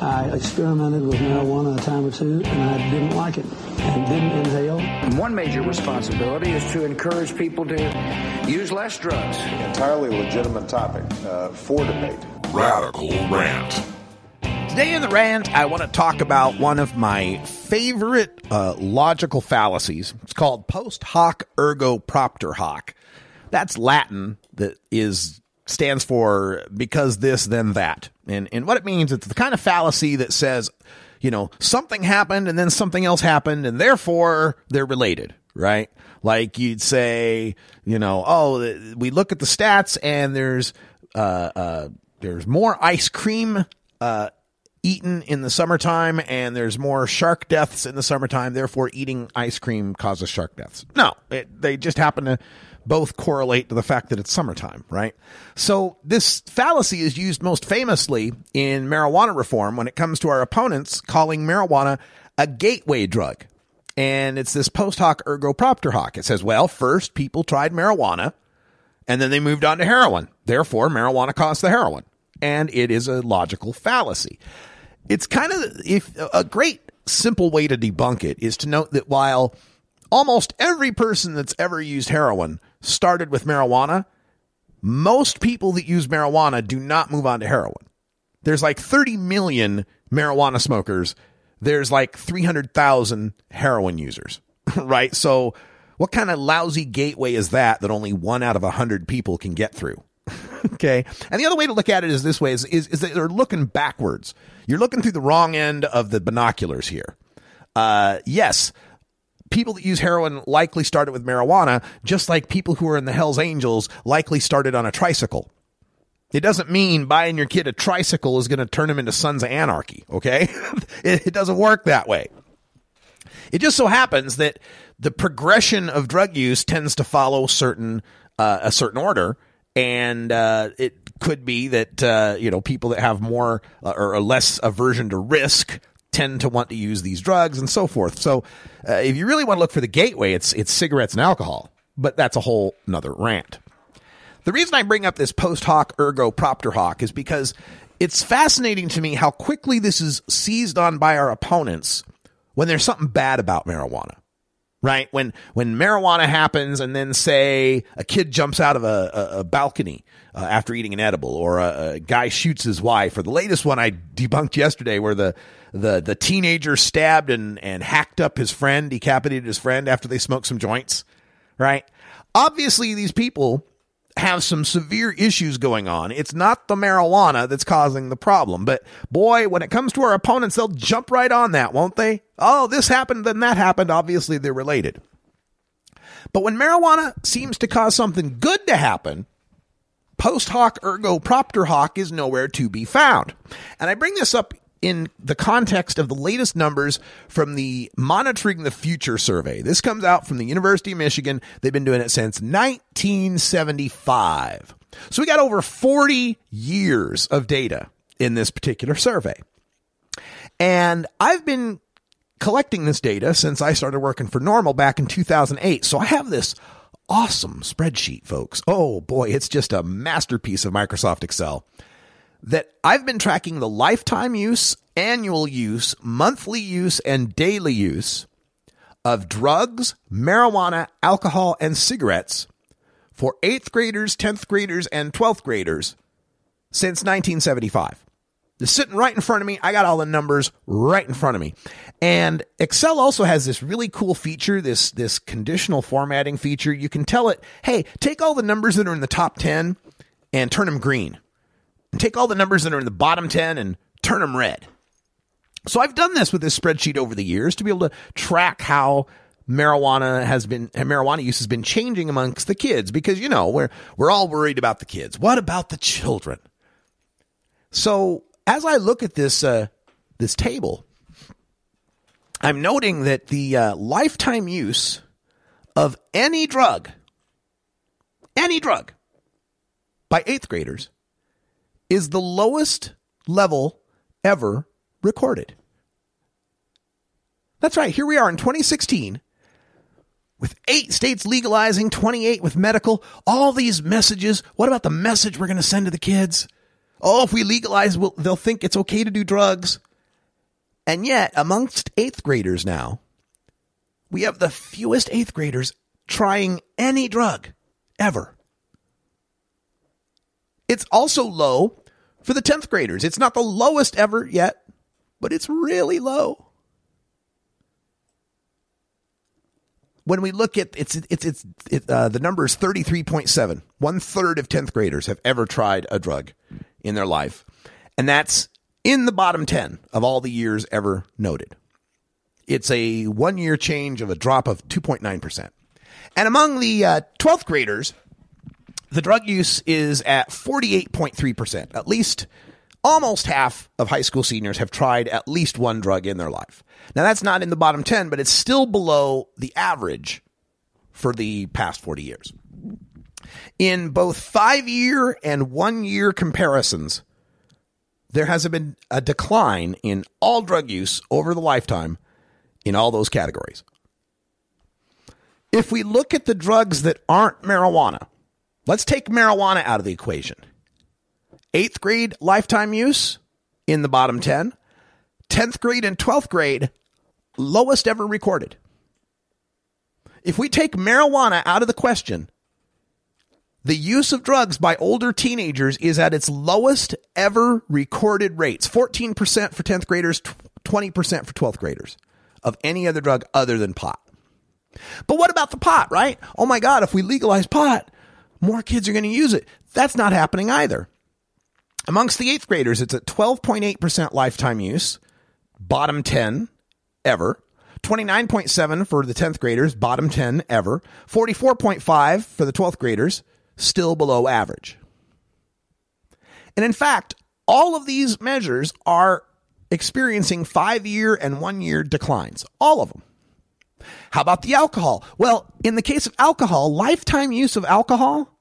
I experimented with marijuana a time or two, and I didn't like it and didn't inhale. And one major responsibility is to encourage people to use less drugs. Entirely legitimate topic uh, for debate. Radical Rant. Today in the rant, I want to talk about one of my favorite uh, logical fallacies. It's called post hoc ergo propter hoc. That's Latin that is stands for because this then that. And and what it means it's the kind of fallacy that says, you know, something happened and then something else happened and therefore they're related, right? Like you'd say, you know, oh, we look at the stats and there's uh uh there's more ice cream uh eaten in the summertime and there's more shark deaths in the summertime therefore eating ice cream causes shark deaths no it, they just happen to both correlate to the fact that it's summertime right? So this fallacy is used most famously in marijuana reform when it comes to our opponents calling marijuana a gateway drug. And it's this post hoc ergo propter hoc. It says well first people tried marijuana and then they moved on to heroin. Therefore marijuana caused the heroin. And it is a logical fallacy. It's kind of if a great simple way to debunk it is to note that while almost every person that's ever used heroin started with marijuana, most people that use marijuana do not move on to heroin. There's like 30 million marijuana smokers. There's like 300,000 heroin users, (laughs) right? So what kind of lousy gateway is that that only one out of a hundred people can get through? (laughs) okay. And the other way to look at it is this way is, is, is that they're looking backwards. You're looking through the wrong end of the binoculars here. Uh, yes, people that use heroin likely started with marijuana, just like people who are in the Hells Angels likely started on a tricycle. It doesn't mean buying your kid a tricycle is going to turn him into Sons of Anarchy, okay? (laughs) it, it doesn't work that way. It just so happens that the progression of drug use tends to follow certain uh, a certain order, and uh, it could be that uh, you know people that have more uh, or less aversion to risk tend to want to use these drugs and so forth. So, uh, if you really want to look for the gateway, it's it's cigarettes and alcohol. But that's a whole another rant. The reason I bring up this post hoc ergo propter hoc is because it's fascinating to me how quickly this is seized on by our opponents when there's something bad about marijuana right? When when marijuana happens, and then say a kid jumps out of a, a, a balcony uh, after eating an edible, or a, a, guy shoots his wife, or the latest one I debunked yesterday, where the the the teenager stabbed and and hacked up his friend, decapitated his friend after they smoked some joints, right? Obviously, these people have some severe issues going on. It's not the marijuana that's causing the problem. But boy, when it comes to our opponents, they'll jump right on that, won't they? Oh, this happened, then that happened. Obviously, they're related. But when marijuana seems to cause something good to happen, post hoc ergo propter hoc is nowhere to be found. And I bring this up in the context of the latest numbers from the Monitoring the Future survey. This comes out from the University of Michigan. They've been doing it since 1975. So we got over 40 years of data in this particular survey. And I've been collecting this data since I started working for NORML back in 2008. So I have this awesome spreadsheet, folks. Oh boy, it's just a masterpiece of Microsoft Excel that I've been tracking the lifetime use, annual use, monthly use, and daily use of drugs, marijuana, alcohol, and cigarettes for eighth graders, 10th graders, and 12th graders since 1975. Sitting right in front of me. I got all the numbers right in front of me. And Excel also has this really cool feature, this, this conditional formatting feature. You can tell it, hey, take all the numbers that are in the top 10 and turn them green. And take all the numbers that are in the bottom 10 and turn them red. So I've done this with this spreadsheet over the years to be able to track how marijuana has been marijuana use has been changing amongst the kids because you know we're we're all worried about the kids. What about the children? So as I look at this uh, this table, I'm noting that the uh, lifetime use of any drug, any drug, by eighth graders, is the lowest level ever recorded. That's right. Here we are in 2016 with eight states legalizing, 28 with medical, all these messages. What about the message we're going to send to the kids? Oh, if we legalize, we'll, they'll think it's okay to do drugs. And yet, amongst eighth graders now, we have the fewest eighth graders trying any drug ever. It's also low for the 10th graders. It's not the lowest ever yet, but it's really low. When we look at it's it's it's it, uh, the number is 33.7. One third of 10th graders have ever tried a drug in their life. And that's in the bottom 10 of all the years ever noted. It's a one year change of a drop of 2.9%. And among the uh, 12th graders, the drug use is at 48.3%. At least almost half of high school seniors have tried at least one drug in their life. Now, that's not in the bottom 10, but it's still below the average for the past 40 years. In both five year and one year comparisons, there has been a decline in all drug use over the lifetime in all those categories. If we look at the drugs that aren't marijuana, let's take marijuana out of the equation. Eighth grade lifetime use in the bottom 10, 10th grade and 12th grade, lowest ever recorded. If we take marijuana out of the question, the use of drugs by older teenagers is at its lowest ever recorded rates 14% for 10th graders, 20% for 12th graders of any other drug other than pot. But what about the pot, right? Oh my God, if we legalize pot, more kids are going to use it. That's not happening either. Amongst the eighth graders, it's at 12.8% lifetime use, bottom 10 ever. 29.7 for the 10th graders, bottom 10 ever. 44.5 for the 12th graders, still below average. And in fact, all of these measures are experiencing five year and one year declines. All of them. How about the alcohol? Well, in the case of alcohol, lifetime use of alcohol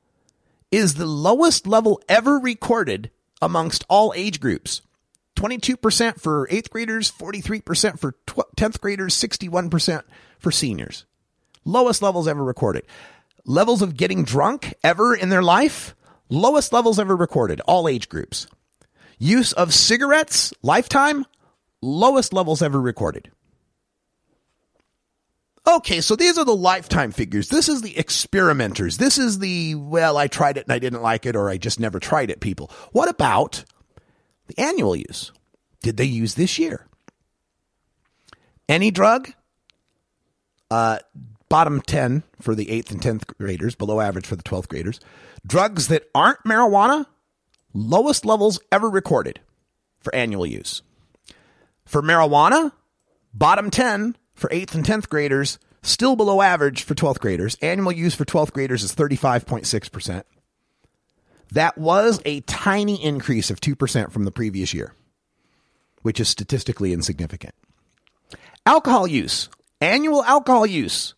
is the lowest level ever recorded amongst all age groups. 22% for 8th graders, 43% for 10th graders, 61% for seniors. Lowest levels ever recorded. Levels of getting drunk ever in their life, lowest levels ever recorded, all age groups. Use of cigarettes, lifetime, lowest levels ever recorded. Okay, so these are the lifetime figures. This is the experimenters. This is the, well, I tried it and I didn't like it, or I just never tried it people. What about the annual use? Did they use this year? Any drug? Uh, bottom 10 for the 8th and 10th graders, below average for the 12th graders. Drugs that aren't marijuana, lowest levels ever recorded for annual use. For marijuana, bottom 10 for 8th and 10th graders, still below average for 12th graders. Annual use for 12th graders is 35.6%. That was a tiny increase of 2% from the previous year, which is statistically insignificant. Alcohol use, annual alcohol use,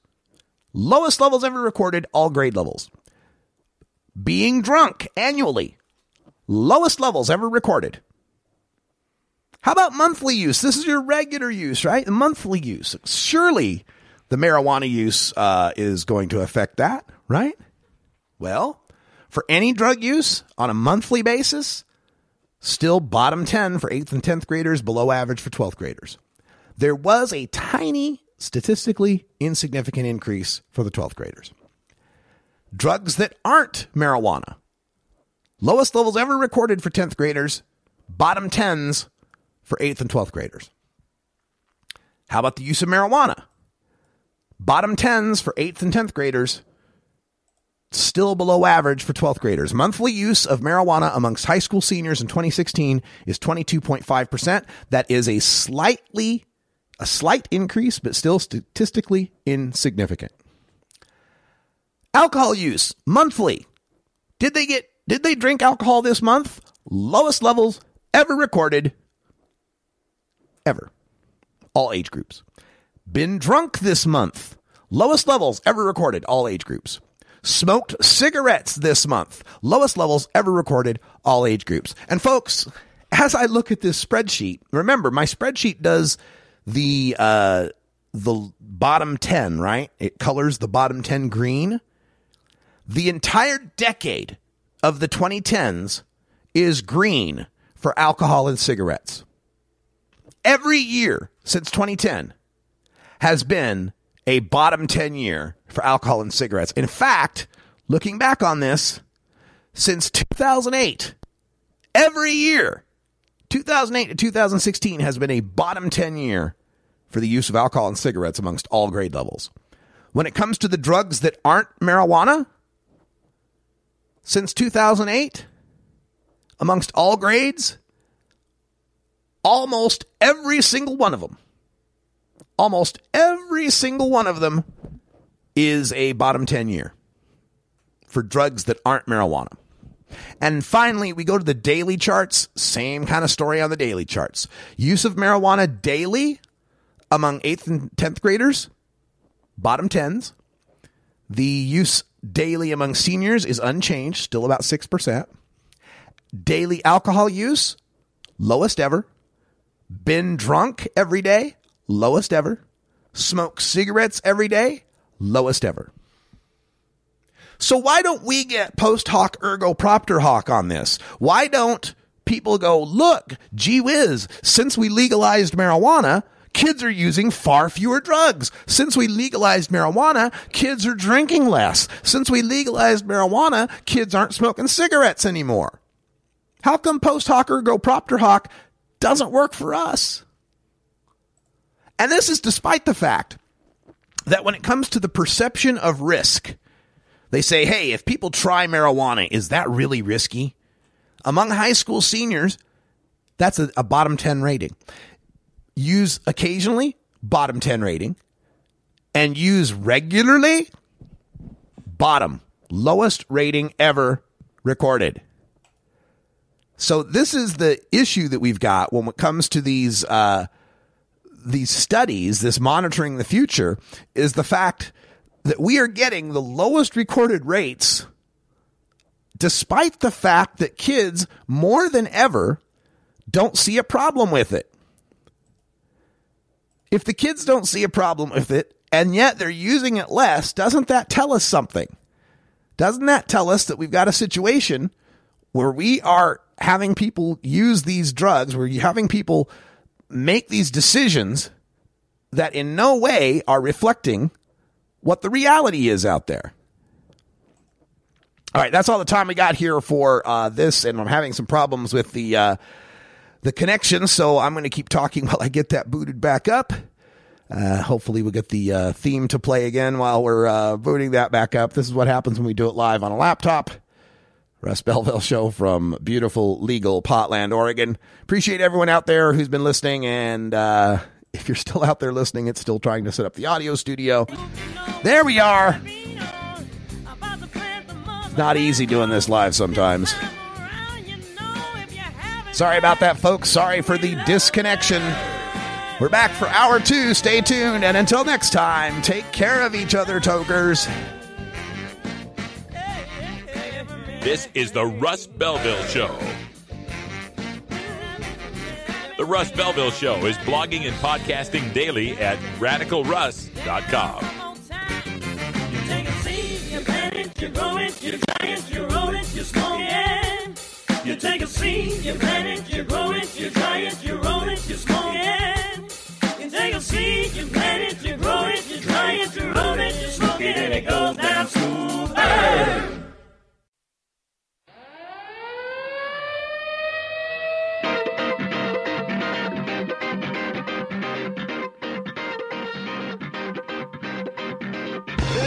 lowest levels ever recorded, all grade levels. Being drunk annually, lowest levels ever recorded. How about monthly use? This is your regular use, right? Monthly use. Surely the marijuana use uh, is going to affect that, right? Well, for any drug use on a monthly basis, still bottom 10 for 8th and 10th graders, below average for 12th graders. There was a tiny, statistically insignificant increase for the 12th graders. Drugs that aren't marijuana, lowest levels ever recorded for 10th graders, bottom 10s for 8th and 12th graders. How about the use of marijuana? Bottom 10s for 8th and 10th graders, still below average for 12th graders. Monthly use of marijuana amongst high school seniors in 2016 is 22.5%. That is a slightly a slight increase but still statistically insignificant. Alcohol use monthly. Did they get did they drink alcohol this month? Lowest levels ever recorded ever. All age groups. Been drunk this month. Lowest levels ever recorded, all age groups. Smoked cigarettes this month. Lowest levels ever recorded, all age groups. And folks, as I look at this spreadsheet, remember my spreadsheet does the uh, the bottom 10, right? It colors the bottom 10 green. The entire decade of the 2010s is green for alcohol and cigarettes. Every year since 2010 has been a bottom 10 year for alcohol and cigarettes. In fact, looking back on this, since 2008, every year, 2008 to 2016 has been a bottom 10 year for the use of alcohol and cigarettes amongst all grade levels. When it comes to the drugs that aren't marijuana, since 2008, amongst all grades, almost every single one of them, almost every single one of them is a bottom 10 year for drugs that aren't marijuana. And finally, we go to the daily charts. Same kind of story on the daily charts. Use of marijuana daily among 8th and 10th graders, bottom 10s. The use daily among seniors is unchanged, still about 6%. Daily alcohol use, lowest ever. Been drunk every day, lowest ever. Smoke cigarettes every day, lowest ever. So why don't we get post hoc ergo propter hoc on this? Why don't people go, look, gee whiz, since we legalized marijuana, kids are using far fewer drugs. Since we legalized marijuana, kids are drinking less. Since we legalized marijuana, kids aren't smoking cigarettes anymore. How come post hoc ergo propter hoc doesn't work for us? And this is despite the fact that when it comes to the perception of risk, they say, hey, if people try marijuana, is that really risky? Among high school seniors, that's a, a bottom 10 rating. Use occasionally, bottom 10 rating. And use regularly, bottom, lowest rating ever recorded. So this is the issue that we've got when it comes to these uh, these studies, this monitoring the future, is the fact that we are getting the lowest recorded rates despite the fact that kids more than ever don't see a problem with it. If the kids don't see a problem with it and yet they're using it less, doesn't that tell us something? Doesn't that tell us that we've got a situation where we are having people use these drugs, where you're having people make these decisions that in no way are reflecting what the reality is out there. All right, that's all the time we got here for uh, this, and I'm having some problems with the uh, the connection, so I'm going to keep talking (laughs) while I get that booted back up. Uh, hopefully, we'll get the uh, theme to play again while we're uh, booting that back up. This is what happens when we do it live on a laptop. Russ Belville Show from beautiful, legal Potland, Oregon. Appreciate everyone out there who's been listening. And uh, if you're still out there listening, it's still trying to set up the audio studio. There we are. Not easy doing this live sometimes. Sorry about that, folks. Sorry for the disconnection. We're back for hour two. Stay tuned. And until next time, take care of each other, tokers. This is the Russ Belville Show. The Russ Belville Show is blogging and podcasting daily at radicalruss.com. You plant grow it, you dry you roll it, you smoke it. You take a seed, you plant it, you grow it, you dry it, you roll it, you smoke it. You take a seed, you plant it, you grow it, you dry it, you roll it, you smoke it, and it goes down smooth.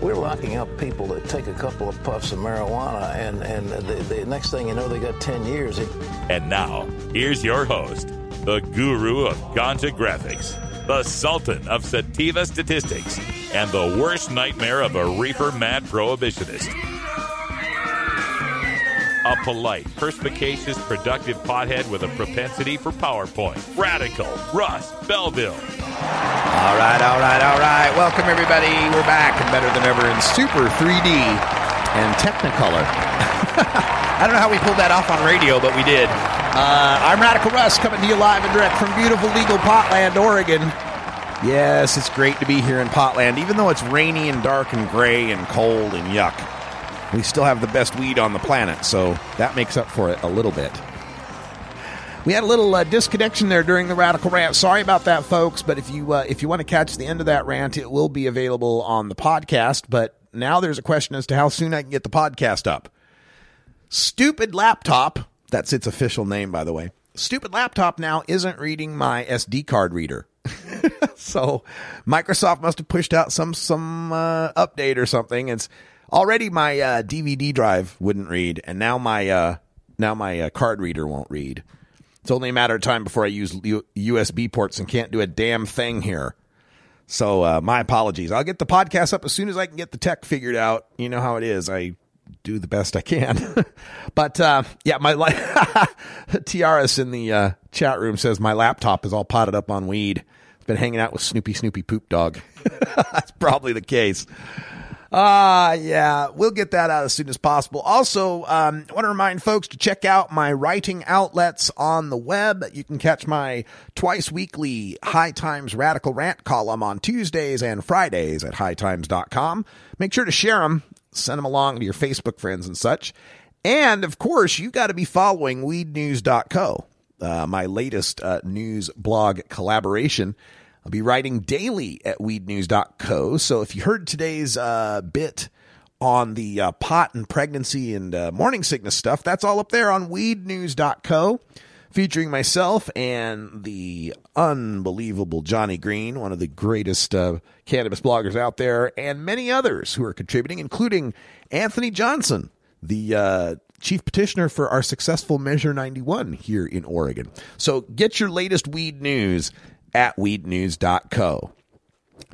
We're locking up people that take a couple of puffs of marijuana, and, and the, the next thing you know, they got 10 years. And now, here's your host, the guru of ganja graphics, the sultan of sativa statistics, and the worst nightmare of a reefer mad prohibitionist. A polite, perspicacious, productive pothead with a propensity for PowerPoint. Radical Russ Belville. All right, all right, all right. Welcome, everybody. We're back and better than ever in super 3D and Technicolor. (laughs) I don't know how we pulled that off on radio, but we did. Uh, I'm Radical Russ coming to you live and direct from beautiful legal Potland, Oregon. Yes, it's great to be here in Potland, even though it's rainy and dark and gray and cold and yuck. We still have the best weed on the planet, so that makes up for it a little bit. We had a little uh, disconnection there during the radical rant. Sorry about that, folks. But if you uh, if you want to catch the end of that rant, it will be available on the podcast. But now there's a question as to how soon I can get the podcast up. Stupid laptop. That's its official name, by the way. Stupid laptop now isn't reading my SD card reader. (laughs) so Microsoft must have pushed out some some uh, update or something. It's already my uh, DVD drive wouldn't read, and now my uh, now my uh, card reader won't read. It's only a matter of time before I use U- USB ports and can't do a damn thing here. So uh, my apologies. I'll get the podcast up as soon as I can get the tech figured out. You know how it is. I do the best I can. (laughs) but uh, yeah, my li- (laughs) Tiaras in the uh, chat room says my laptop is all potted up on weed. It's been hanging out with Snoopy Snoopy Poop Dog. (laughs) That's probably the case. Ah, uh, yeah, we'll get that out as soon as possible. Also, um, I want to remind folks to check out my writing outlets on the web. You can catch my twice weekly High Times Radical Rant column on Tuesdays and Fridays at hightimes.com. Make sure to share them, send them along to your Facebook friends and such. And of course, you got to be following weednews.co, uh, my latest uh, news blog collaboration. I'll be writing daily at weednews.co. So if you heard today's uh, bit on the uh, pot and pregnancy and uh, morning sickness stuff, that's all up there on weednews.co, featuring myself and the unbelievable Johnny Green, one of the greatest uh, cannabis bloggers out there, and many others who are contributing, including Anthony Johnson, the uh, chief petitioner for our successful Measure 91 here in Oregon. So get your latest weed news at weednews.co.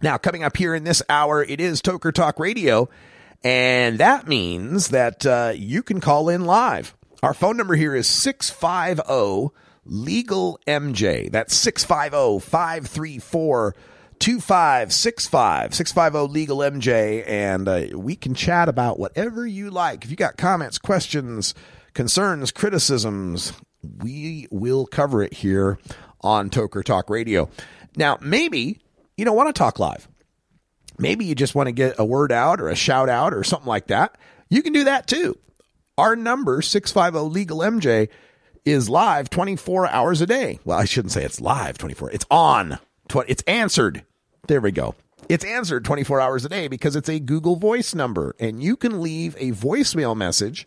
Now, coming up here in this hour, it is Toker Talk Radio, and that means that uh, you can call in live. Our phone number here is 650 Legal MJ. That's 650 534 2565 650 Legal MJ, and uh, we can chat about whatever you like. If you got comments, questions, concerns, criticisms, we will cover it here on Toker Talk Radio. Now, maybe you don't want to talk live. Maybe you just want to get a word out or a shout out or something like that. You can do that too. Our number, 650 Legal MJ, is live 24 hours a day. Well, I shouldn't say it's live 24. It's on. It's answered. There we go. It's answered 24 hours a day because it's a Google Voice number and you can leave a voicemail message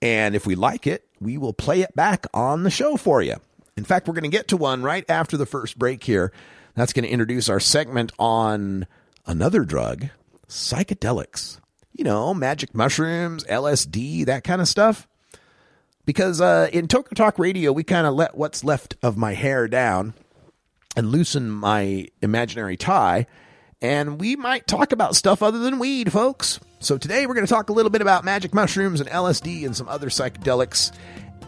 and if we like it, we will play it back on the show for you. In fact, we're going to get to one right after the first break here. That's going to introduce our segment on another drug, psychedelics. You know, magic mushrooms, LSD, that kind of stuff. Because uh, in Toker Talk Radio, we kind of let what's left of my hair down and loosen my imaginary tie. And we might talk about stuff other than weed, folks. So today we're going to talk a little bit about magic mushrooms and LSD and some other psychedelics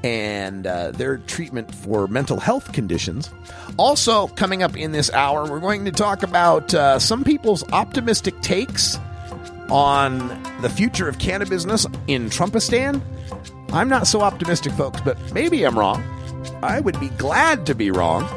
and uh, their treatment for mental health conditions. Also, coming up in this hour, we're going to talk about uh, some people's optimistic takes on the future of cannabis in Trumpistan. I'm not so optimistic, folks, but maybe I'm wrong. I would be glad to be wrong.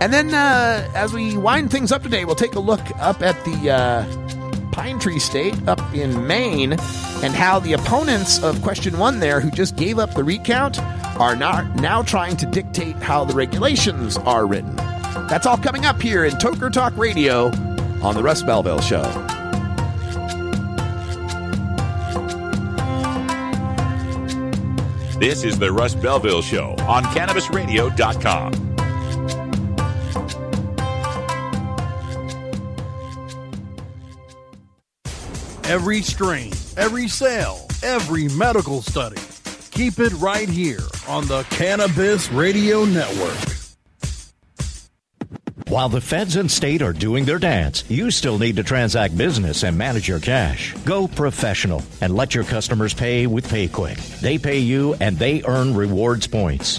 And then, uh, as we wind things up today, we'll take a look up at the uh, Pine Tree State up in Maine and how the opponents of question one there, who just gave up the recount, are not now trying to dictate how the regulations are written. That's all coming up here in Toker Talk Radio on the Russ Belville Show. This is the Russ Belville Show on CannabisRadio.com. Every strain, every sale, every medical study. Keep it right here on the Cannabis Radio Network. While the feds and state are doing their dance, you still need to transact business and manage your cash. Go professional and let your customers pay with PayQwick. They pay you and they earn rewards points.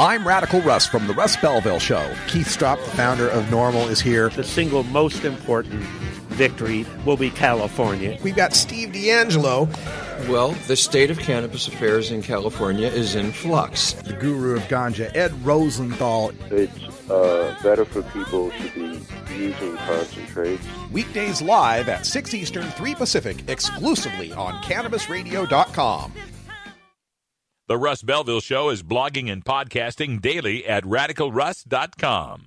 I'm Radical Russ from the Russ Belville Show. Keith Stroup, the founder of NORML, is here. The single most important victory will be California. We've got Steve DeAngelo. Well, the state of cannabis affairs in California is in flux. The guru of ganja, Ed Rosenthal. It's uh, better for people to be using concentrates. Weekdays live at 6 Eastern, 3 Pacific, exclusively on CannabisRadio.com. The Russ Belville Show is blogging and podcasting daily at radicalruss.com.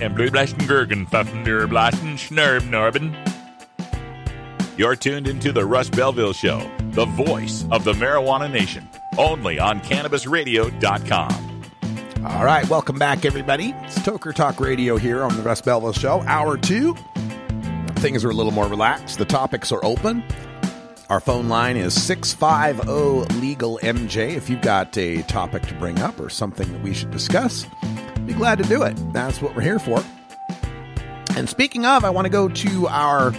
And Blue Blasten Gergen, Pfaffender Blasten Schnurb Norben. You're tuned into the Russ Belville Show, the voice of the marijuana nation, only on CannabisRadio.com. All right, welcome back, everybody. It's Toker Talk Radio here on the Russ Belville Show, hour two. Things are a little more relaxed. The topics are open. Our phone line is 650 Legal MJ. If you've got a topic to bring up or something that we should discuss, be glad to do it. That's what we're here for. And speaking of, I want to go to our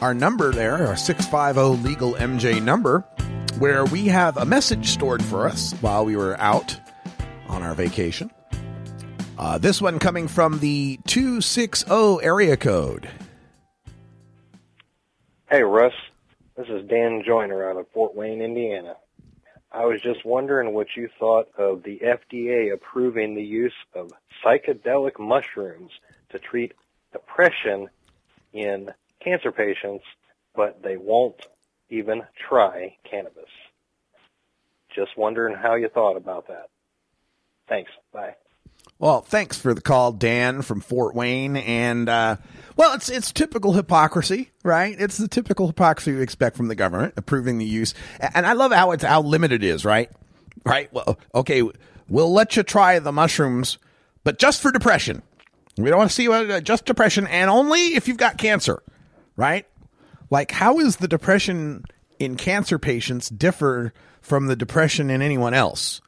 our number there, our 650 legal MJ number, where we have a message stored for us while we were out on our vacation. Uh, this one coming from the 260 area code. Hey, Russ. This is Dan Joyner out of Fort Wayne, Indiana. I was just wondering what you thought of the FDA approving the use of psychedelic mushrooms to treat depression in cancer patients, but they won't even try cannabis. Just wondering how you thought about that. Thanks. Bye. Well, thanks for the call, Dan from Fort Wayne. And uh, well, it's it's typical hypocrisy, right? It's the typical hypocrisy you expect from the government approving the use. And I love how it's how limited it is, right? Right. Well, okay, we'll let you try the mushrooms, but just for depression. We don't want to see uh, just depression, and only if you've got cancer, right? Like, how is the depression in cancer patients differ from the depression in anyone else?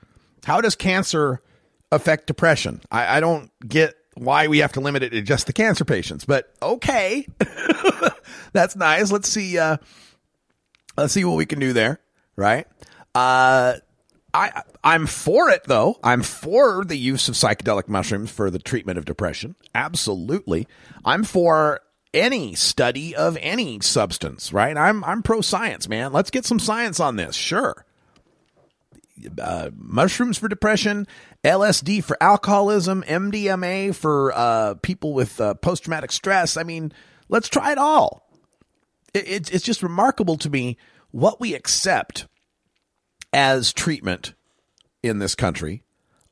How does cancer affect depression? I, I don't get why we have to limit it to just the cancer patients, but okay, (laughs) that's nice. Let's see. Uh, let's see what we can do there, right? Uh, I I'm for it though. I'm for the use of psychedelic mushrooms for the treatment of depression. Absolutely. I'm for any study of any substance, right? I'm I'm pro science, man. Let's get some science on this. Sure. Uh, mushrooms for depression, LSD for alcoholism, MDMA for uh, people with uh, post traumatic stress. I mean, let's try it all. It, it, it's just remarkable to me what we accept as treatment in this country.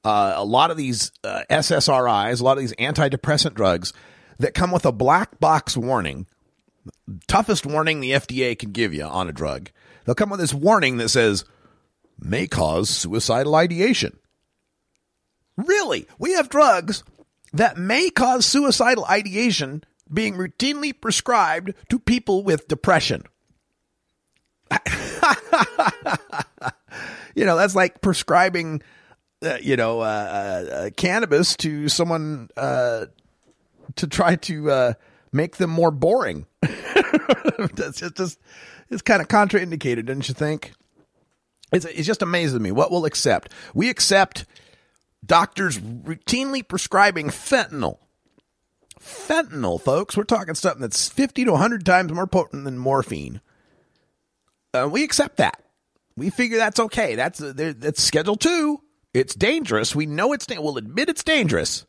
Uh, a lot of these uh, SSRIs, a lot of these antidepressant drugs that come with a black box warning, toughest warning the FDA can give you on a drug. They'll come with this warning that says, may cause suicidal ideation. Really? We have drugs that may cause suicidal ideation being routinely prescribed to people with depression. (laughs) you know, that's like prescribing, uh, you know, uh, uh, cannabis to someone uh, to try to uh, make them more boring. (laughs) that's just, just it's kind of contraindicated, don't you think? It's, it's just to me what we'll accept. We accept doctors routinely prescribing fentanyl. Fentanyl, folks. We're talking something that's 50 to 100 times more potent than morphine. Uh, we accept that. We figure that's okay. That's uh, that's Schedule Two. It's dangerous. We know it's. We'll admit it's dangerous,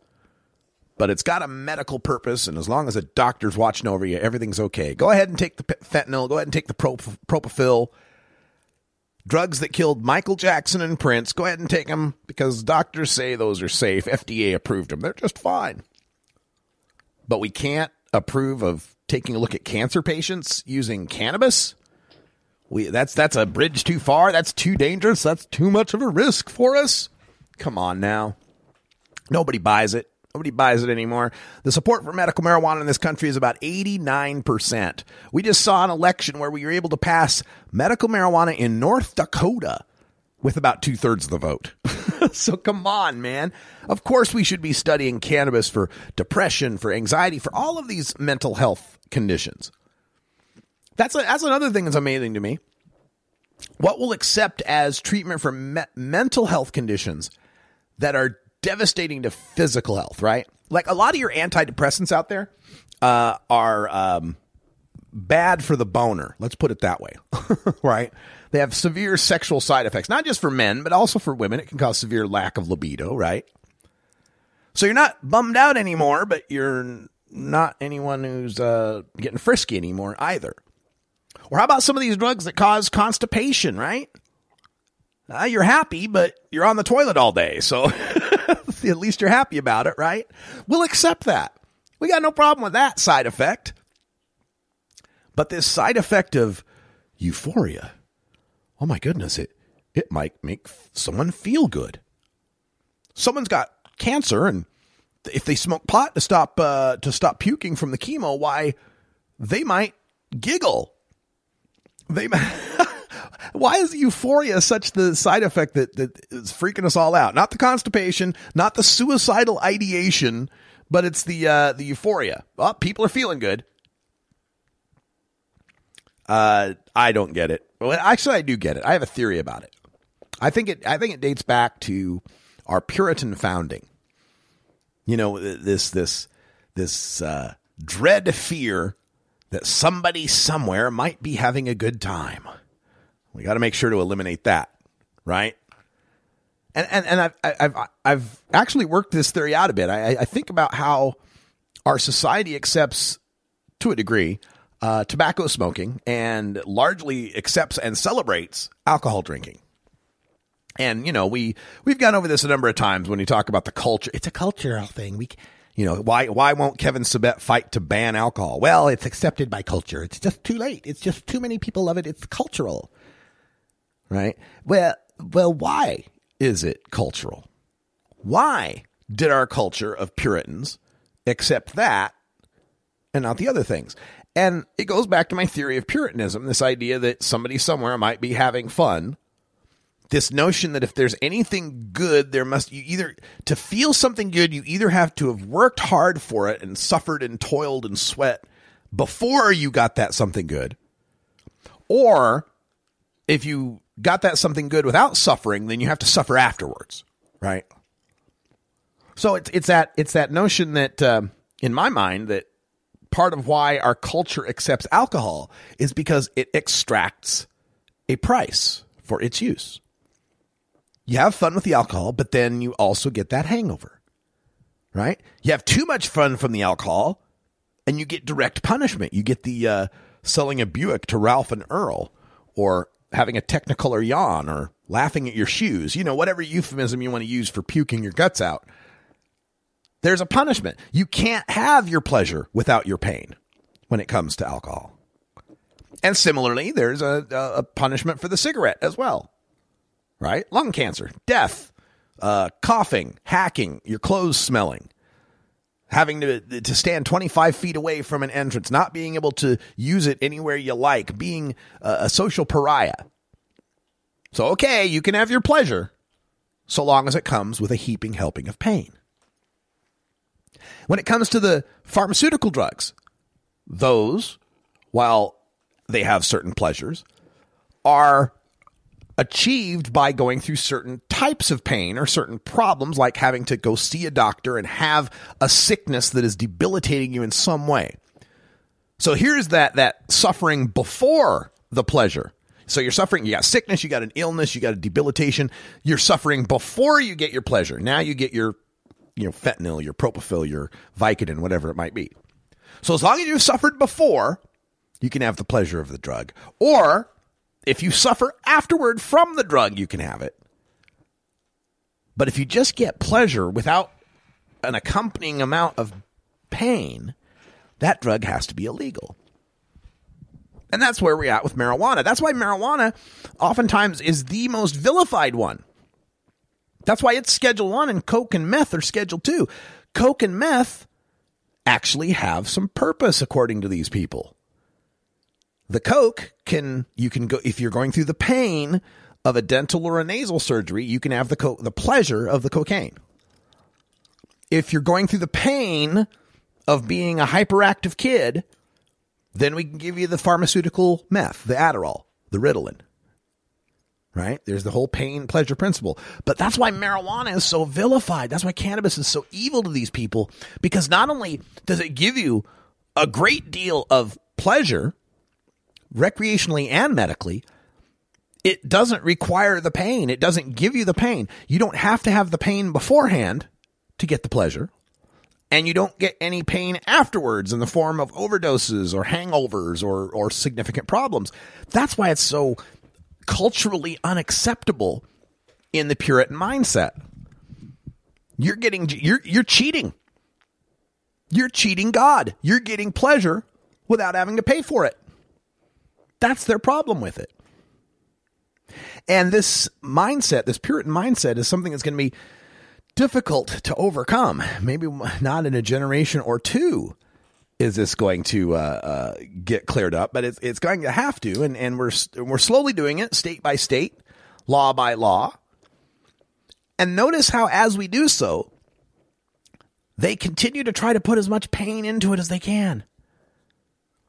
but it's got a medical purpose, and as long as a doctor's watching over you, everything's okay. Go ahead and take the fentanyl. Go ahead and take the prop- propofol. Drugs that killed Michael Jackson and Prince. Go ahead and take them because doctors say those are safe. FDA approved them. They're just fine. But we can't approve of taking a look at cancer patients using cannabis. We that's that's a bridge too far. That's too dangerous. That's too much of a risk for us. Come on now. Nobody buys it. Nobody buys it anymore. The support for medical marijuana in this country is about 89%. We just saw an election where we were able to pass medical marijuana in North Dakota with about two thirds of the vote. (laughs) so come on, man. Of course, we should be studying cannabis for depression, for anxiety, for all of these mental health conditions. That's a, that's another thing that's amazing to me. What we'll accept as treatment for me- mental health conditions that are devastating to physical health, right? Like a lot of your antidepressants out there uh, are um, bad for the boner. Let's put it that way, (laughs) right? They have severe sexual side effects, not just for men, but also for women. It can cause severe lack of libido, right? So you're not bummed out anymore, but you're not anyone who's uh, getting frisky anymore either. Or how about some of these drugs that cause constipation, right? Uh, you're happy, but you're on the toilet all day. So (laughs) at least you're happy about it, right? We'll accept that. We got no problem with that side effect. But this side effect of euphoria, oh my goodness, it, it might make someone feel good. Someone's got cancer and if they smoke pot to stop uh, to stop puking from the chemo, why they might giggle they (laughs) why is euphoria such the side effect that, that is freaking us all out? Not the constipation, not the suicidal ideation, but it's the uh, the euphoria. Well, people are feeling good. Uh, I don't get it. Well, actually, I do get it. I have a theory about it. I think it. I think it dates back to our Puritan founding. You know, this this this uh, dread fear that somebody somewhere might be having a good time. We got to make sure to eliminate that, right? And and and I've I've I've actually worked this theory out a bit. I, I think about how our society accepts, to a degree, uh, tobacco smoking and largely accepts and celebrates alcohol drinking. And you know, we we've gone over this a number of times when you talk about the culture. It's a cultural thing. We, you know, why why won't Kevin Sabet fight to ban alcohol? Well, it's accepted by culture. It's just too late. It's just too many people love it. It's cultural, right? Well, well, why is it cultural? Why did our culture of Puritans accept that and not the other things? And it goes back to my theory of Puritanism this idea that somebody somewhere might be having fun. This notion that if there's anything good, there must, you either, to feel something good, you either have to have worked hard for it and suffered and toiled and sweat before you got that something good. Or if you got that something good without suffering, then you have to suffer afterwards, right? So it's it's that it's that notion that um, in my mind that part of why our culture accepts alcohol is because it extracts a price for its use. You have fun with the alcohol, but then you also get that hangover, right? You have too much fun from the alcohol, and you get direct punishment. You get the uh, selling a Buick to Ralph and Earl, or having a technicolor yawn, or laughing at your shoes. You know, whatever euphemism you want to use for puking your guts out. There's a punishment. You can't have your pleasure without your pain when it comes to alcohol. And similarly, there's a, a punishment for the cigarette as well, right? Lung cancer, death, uh, coughing, hacking, your clothes smelling, having to, to stand 25 feet away from an entrance, not being able to use it anywhere you like, being a, a social pariah. So, okay, you can have your pleasure so long as it comes with a heaping helping of pain. When it comes to the pharmaceutical drugs, those, while they have certain pleasures, are achieved by going through certain types of pain or certain problems, like having to go see a doctor and have a sickness that is debilitating you in some way. So here's that that suffering before the pleasure. So you're suffering, you got sickness, you got an illness, you got a debilitation. You're suffering before you get your pleasure. Now you get your you know, fentanyl, your propofol, your Vicodin, whatever it might be. So as long as you've suffered before, you can have the pleasure of the drug. Or if you suffer afterward from the drug, you can have it. But if you just get pleasure without an accompanying amount of pain, that drug has to be illegal. And that's where we're at with marijuana. That's why marijuana oftentimes is the most vilified one. That's why it's Schedule 1 and Coke and meth are Schedule 2. Coke and meth actually have some purpose according to these people. The Coke can you can go if you're going through the pain of a dental or a nasal surgery, you can have the co- the pleasure of the cocaine. If you're going through the pain of being a hyperactive kid, then we can give you the pharmaceutical meth, the Adderall, the Ritalin right? There's the whole pain pleasure principle. But that's why marijuana is so vilified. That's why cannabis is so evil to these people because not only does it give you a great deal of pleasure, recreationally and medically, it doesn't require the pain. It doesn't give you the pain. You don't have to have the pain beforehand to get the pleasure. And you don't get any pain afterwards in the form of overdoses or hangovers or, or significant problems. That's why it's so culturally unacceptable in the Puritan mindset. You're getting you're you're cheating. You're cheating God. You're getting pleasure without having to pay for it. That's their problem with it. And this mindset, this Puritan mindset, is something that's going to be difficult to overcome. Maybe not in a generation or two is this going to uh, uh, get cleared up, but it's it's going to have to, and and we're we're slowly doing it, state by state, law by law. And notice how, as we do so, they continue to try to put as much pain into it as they can.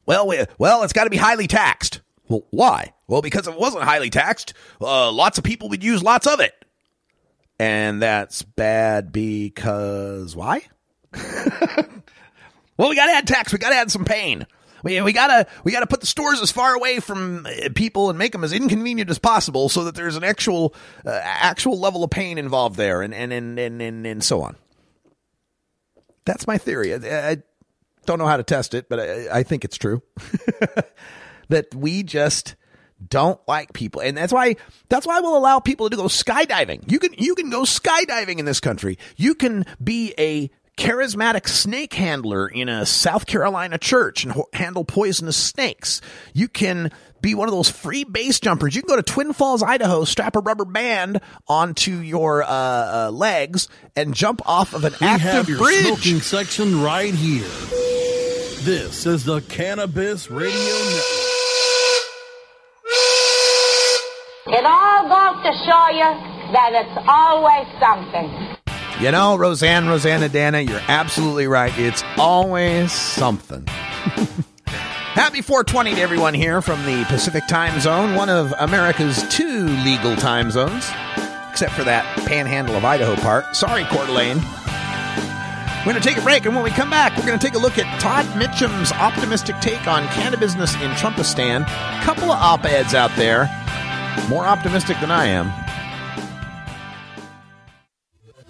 Well, we, well, it's got to be highly taxed. Well, why? Well, because if it wasn't highly taxed, uh, lots of people would use lots of it. And that's bad because why? (laughs) Well, we got to add tax. We got to add some pain. We, we gotta we gotta put the stores as far away from uh, people and make them as inconvenient as possible, so that there's an actual uh, actual level of pain involved there, and and and and and, and so on. That's my theory. I, I don't know how to test it, but I, I think it's true (laughs) that we just don't like people, and that's why that's why we'll allow people to go skydiving. You can you can go skydiving in this country. You can be a charismatic snake handler in a South Carolina church and ho- handle poisonous snakes. You can be one of those free base jumpers. You can go to Twin Falls, Idaho, strap a rubber band onto your uh, uh, legs, and jump off of an We active have your bridge. smoking section right here. This is the Cannabis Radio Network. It all goes to show you that it's always something. You know, Roseanne, Rosanna, Dana, you're absolutely right. It's always something. (laughs) Happy 420 to everyone here from the Pacific Time Zone, one of America's two legal time zones, except for that panhandle of Idaho part. Sorry, Coeur d'Alene. We're going to take a break, and when we come back, we're going to take a look at Todd Mitchem's optimistic take on cannabis business in Trumpistan. Couple of op eds out there, more optimistic than I am.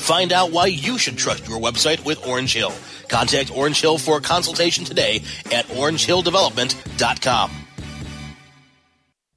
Find out why you should trust your website with Orange Hill. Contact Orange Hill for a consultation today at orangehilldevelopment.com.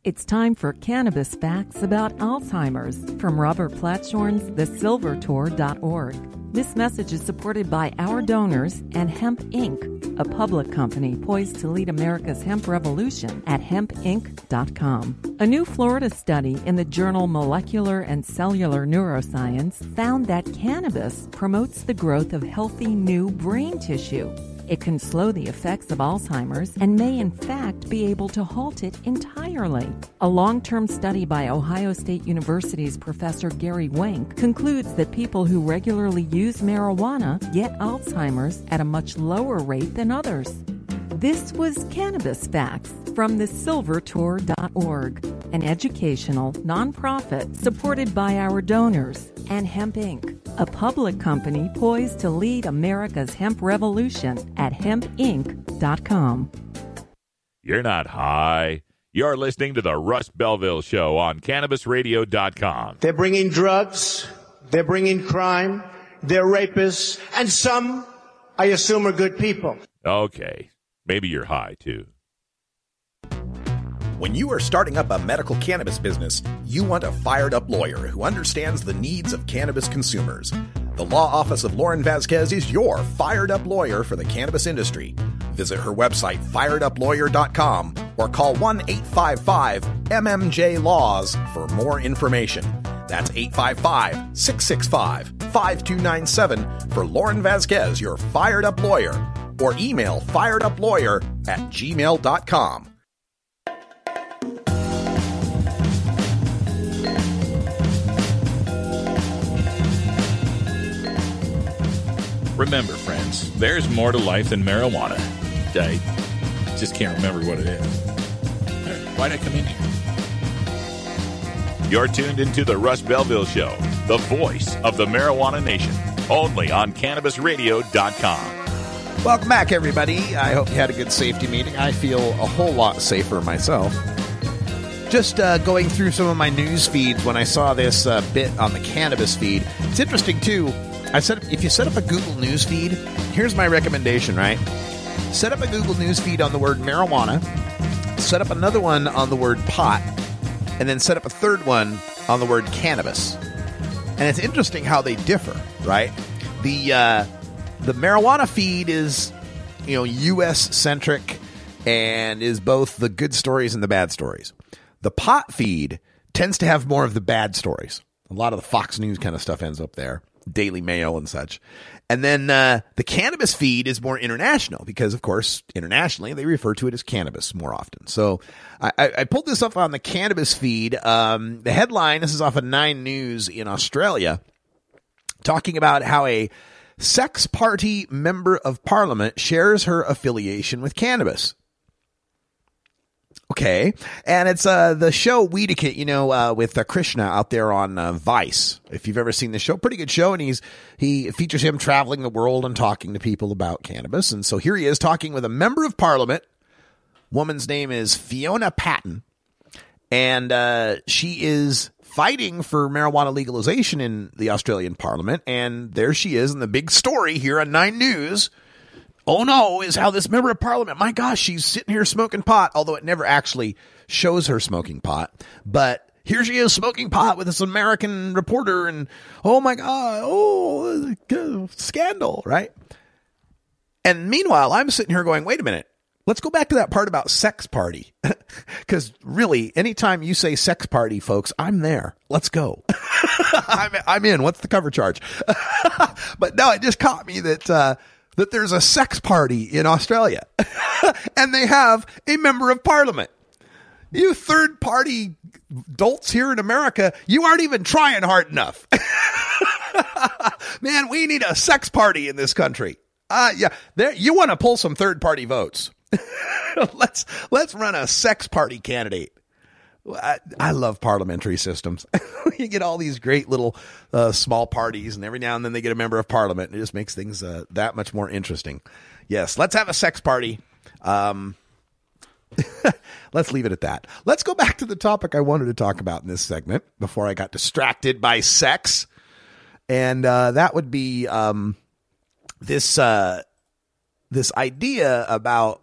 It's time for cannabis facts about Alzheimer's from Robert Platshorn's thesilvertour.org. This message is supported by our donors and Hemp Inc., a public company poised to lead America's hemp revolution at hempinc.com. A new Florida study in the journal Molecular and Cellular Neuroscience found that cannabis promotes the growth of healthy new brain tissue. It can slow the effects of Alzheimer's and may, in fact, be able to halt it entirely. A long term study by Ohio State University's Professor Gary Wenk concludes that people who regularly use marijuana get Alzheimer's at a much lower rate than others. This was Cannabis Facts from thesilvertour.org, an educational nonprofit supported by our donors and Hemp Inc., a public company poised to lead America's hemp revolution at hempinc.com. You're not high. You're listening to the Russ Belville Show on CannabisRadio.com. They're bringing drugs. They're bringing crime. They're rapists. And some, I assume, are good people. Okay, maybe you're high too. When you are starting up a medical cannabis business, you want a fired up lawyer who understands the needs of cannabis consumers. The law office of Lauren Vasquez is your fired up lawyer for the cannabis industry. Visit her website, fireduplawyer.com, or call 1 855 MMJ Laws for more information. That's 855 665 5297 for Lauren Vasquez, your fired up lawyer, or email fireduplawyer at gmail.com. Remember, friends, there's more to life than marijuana. I just can't remember what it is. Why'd I come in here? You're tuned into the Russ Belville Show, the voice of the marijuana nation, only on CannabisRadio.com. Welcome back, everybody. I hope you had a good safety meeting. I feel a whole lot safer myself. Just uh, going through some of my news feeds when I saw this uh, bit on the cannabis feed. It's interesting too. I said if you set up a Google News feed, here's my recommendation. Right, set up a Google News feed on the word marijuana. Set up another one on the word pot, and then set up a third one on the word cannabis. And it's interesting how they differ. Right, the uh, the marijuana feed is you know U.S. centric and is both the good stories and the bad stories. The pot feed tends to have more of the bad stories. A lot of the Fox News kind of stuff ends up there. Daily Mail and such. And then uh, the cannabis feed is more international because, of course, internationally they refer to it as cannabis more often. So I, I pulled this up on the cannabis feed. Um, the headline this is off of Nine News in Australia, talking about how a sex party member of parliament shares her affiliation with cannabis. Okay, and it's uh the show Weediquette, you know, uh, with uh, Krishna out there on uh, Vice. If you've ever seen the show, pretty good show, and he's he features him traveling the world and talking to people about cannabis. And so here he is talking with a member of Parliament. Woman's name is Fiona Patten, and uh, she is fighting for marijuana legalization in the Australian Parliament. And there she is in the big story here on Nine News oh no, is how this member of parliament, my gosh, she's sitting here smoking pot, although it never actually shows her smoking pot. But here she is smoking pot with this American reporter, and oh my God, oh, scandal, right? And meanwhile, I'm sitting here going, wait a minute. Let's go back to that part about sex party. (laughs) Because really, anytime you say sex party, folks, I'm there. Let's go. (laughs) I'm, I'm in. What's the cover charge? (laughs) but no, it just caught me that, uh, that there's a sex party in Australia and they have a member of parliament. You third party dolts here in America, you aren't even trying hard enough. Man, we need a sex party in this country. Uh, yeah, there, you want to pull some third party votes. (laughs) let's, let's run a sex party candidate. I, I love parliamentary systems. (laughs) you get all these great little uh, small parties, and every now and then they get a member of parliament, and it just makes things uh, that much more interesting. Yes, let's have a sex party. Um, (laughs) let's leave it at that. Let's go back to the topic I wanted to talk about in this segment before I got distracted by sex, and uh, that would be um, this uh, this idea about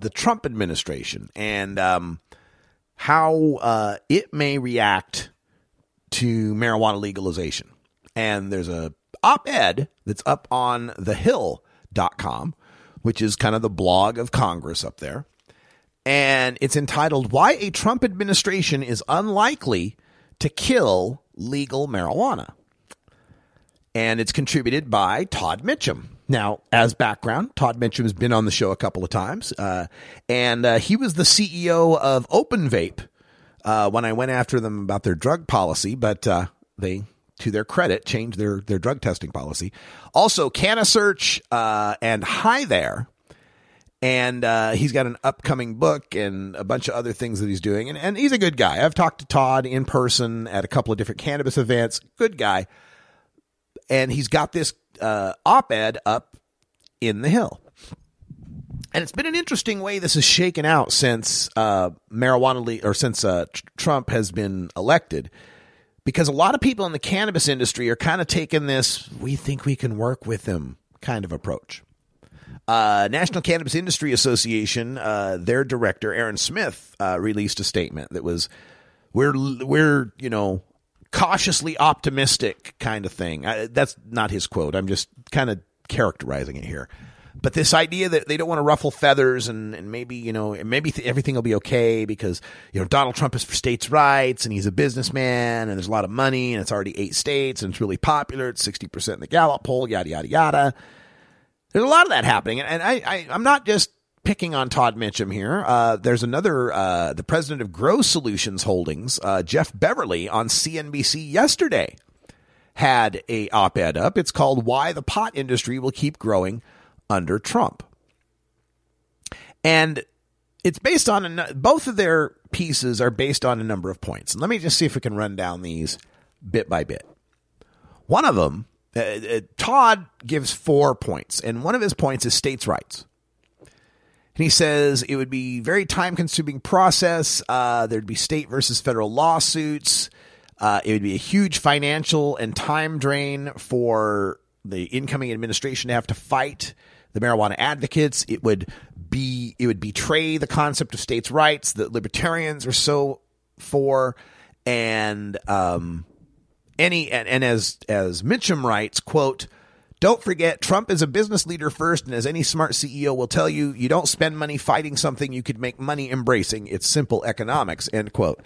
the Trump administration and. Um, how uh, it may react to marijuana legalization. And there's a op-ed that's up on thehill.com, which is kind of the blog of Congress up there. And it's entitled Why a Trump Administration is Unlikely to Kill Legal Marijuana. And it's contributed by Todd Mitchem. Now, as background, Todd Mitchem has been on the show a couple of times, uh, and uh, he was the CEO of Open Vape uh, when I went after them about their drug policy, but uh, they, to their credit, changed their their drug testing policy. Also, CannaSearch uh, and Hi There, and uh, he's got an upcoming book and a bunch of other things that he's doing, and, and he's a good guy. I've talked to Todd in person at a couple of different cannabis events. Good guy, and he's got this uh, op-ed up in the Hill. And it's been an interesting way this has shaken out since uh, marijuana le- or since uh, tr- Trump has been elected, because a lot of people in the cannabis industry are kind of taking this "we think we can work with them" kind of approach. Uh, National Cannabis Industry Association, uh, their director Aaron Smith uh, released a statement that was, "We're we're you know cautiously optimistic kind of thing. I, that's not his quote. I'm just kind of characterizing it here. But this idea that they don't want to ruffle feathers and, and maybe, you know, maybe th- everything will be okay because, you know, Donald Trump is for states' rights and he's a businessman and there's a lot of money and it's already eight states and it's really popular. It's 60% in the Gallup poll, yada, yada, yada. There's a lot of that happening. And, and I, I, I'm not just picking on Todd Mitchem here. Uh, there's another, uh, the president of Grow Solutions Holdings, uh, Jeff Beverly, on CNBC yesterday had a op-ed up. It's called "Why the Pot Industry Will Keep Growing Under Trump," and it's based on a, both of their pieces are based on a number of points. And let me just see if we can run down these bit by bit. One of them, uh, uh, Todd gives four points, and one of his points is states' rights. And he says it would be very time consuming process. Uh, there'd be state versus federal lawsuits. Uh, it would be a huge financial and time drain for the incoming administration to have to fight the marijuana advocates. It would be it would betray the concept of states' rights that libertarians are so for, and um, any and, and as as Mitchem writes, quote don't forget, Trump is a business leader first, and as any smart CEO will tell you, you don't spend money fighting something you could make money embracing. It's simple economics. End quote.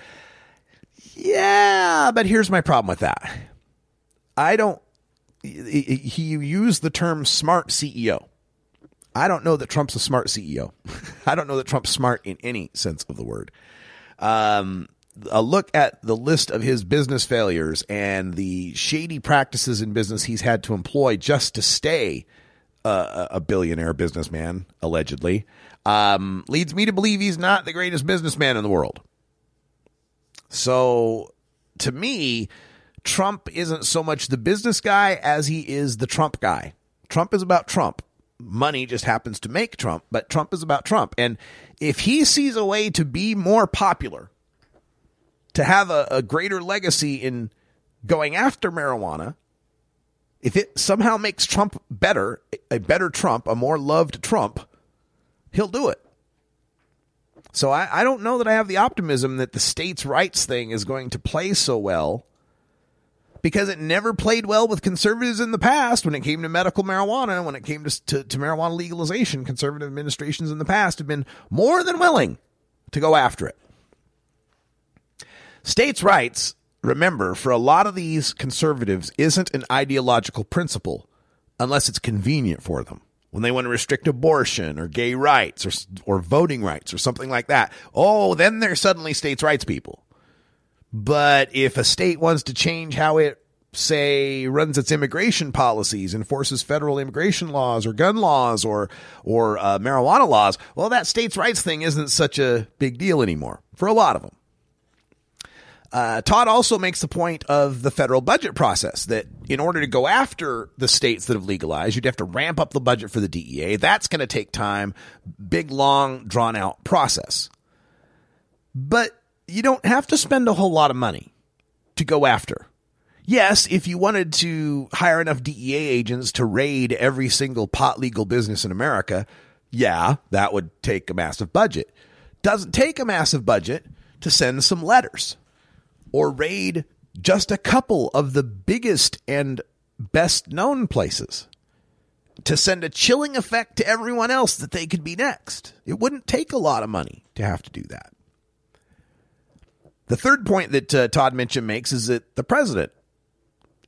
Yeah, but here's my problem with that. I don't he used the term smart CEO. I don't know that Trump's a smart CEO. (laughs) I don't know that Trump's smart in any sense of the word. Um, a look at the list of his business failures and the shady practices in business he's had to employ just to stay uh, a billionaire businessman, allegedly, um, leads me to believe he's not the greatest businessman in the world. So, to me, Trump isn't so much the business guy as he is the Trump guy. Trump is about Trump. Money just happens to make Trump, but Trump is about Trump. And if he sees a way to be more popular, to have a, a greater legacy in going after marijuana, if it somehow makes Trump better, a better Trump, a more loved Trump, he'll do it. So I, I, don't know that I have the optimism that the states' rights thing is going to play so well because it never played well with conservatives in the past when it came to medical marijuana, when it came to, to, to marijuana legalization. Conservative administrations in the past have been more than willing to go after it. States' rights, remember, for a lot of these conservatives, isn't an ideological principle unless it's convenient for them. When they want to restrict abortion or gay rights or, or voting rights or something like that, oh, then they're suddenly states' rights people. But if a state wants to change how it, say, runs its immigration policies, enforces federal immigration laws or gun laws or or uh, marijuana laws, well, that states' rights thing isn't such a big deal anymore for a lot of them. Uh, Todd also makes the point of the federal budget process that in order to go after the states that have legalized, you'd have to ramp up the budget for the DEA. That's going to take time, big, long, drawn out process. But you don't have to spend a whole lot of money to go after. Yes, if you wanted to hire enough DEA agents to raid every single pot legal business in America, yeah, that would take a massive budget. Doesn't take a massive budget to send some letters or raid just a couple of the biggest and best known places to send a chilling effect to everyone else that they could be next. It wouldn't take a lot of money to have to do that. The third point that uh, Todd Mitchem makes is that the president,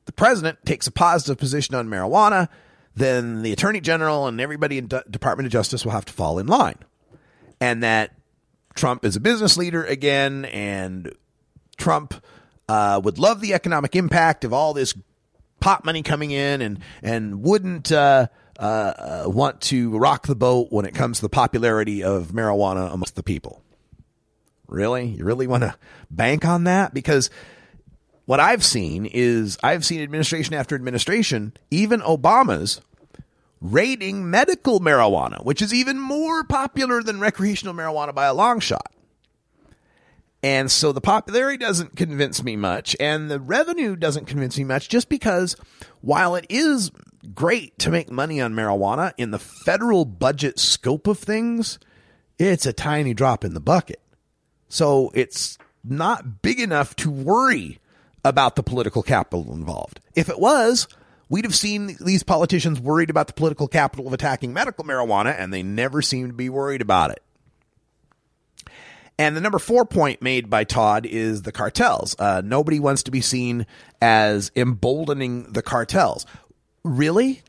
the president takes a positive position on marijuana, then the attorney general and everybody in D- Department of Justice will have to fall in line, and that Trump is a business leader again, and Trump uh, would love the economic impact of all this pot money coming in and and wouldn't uh, uh, want to rock the boat when it comes to the popularity of marijuana amongst the people. Really? You really want to bank on that? Because what I've seen is I've seen administration after administration, even Obama's, raiding medical marijuana, which is even more popular than recreational marijuana by a long shot. And so the popularity doesn't convince me much, and the revenue doesn't convince me much, just because while it is great to make money on marijuana in the federal budget scope of things, it's a tiny drop in the bucket. So it's not big enough to worry about the political capital involved. If it was, we'd have seen these politicians worried about the political capital of attacking medical marijuana, and they never seem to be worried about it. And the number four point made by Todd is the cartels. Uh, nobody wants to be seen as emboldening the cartels. Really?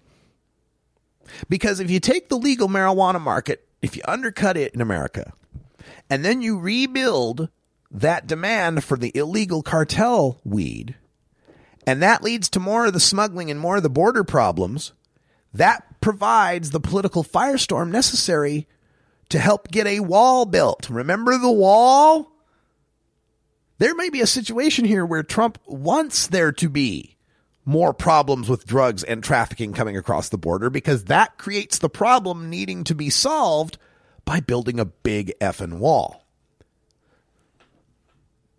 Because if you take the legal marijuana market, if you undercut it in America, and then you rebuild that demand for the illegal cartel weed, and that leads to more of the smuggling and more of the border problems, that provides the political firestorm necessary to help get a wall built. Remember the wall? There may be a situation here where Trump wants there to be more problems with drugs and trafficking coming across the border because that creates the problem needing to be solved by building a big effing wall.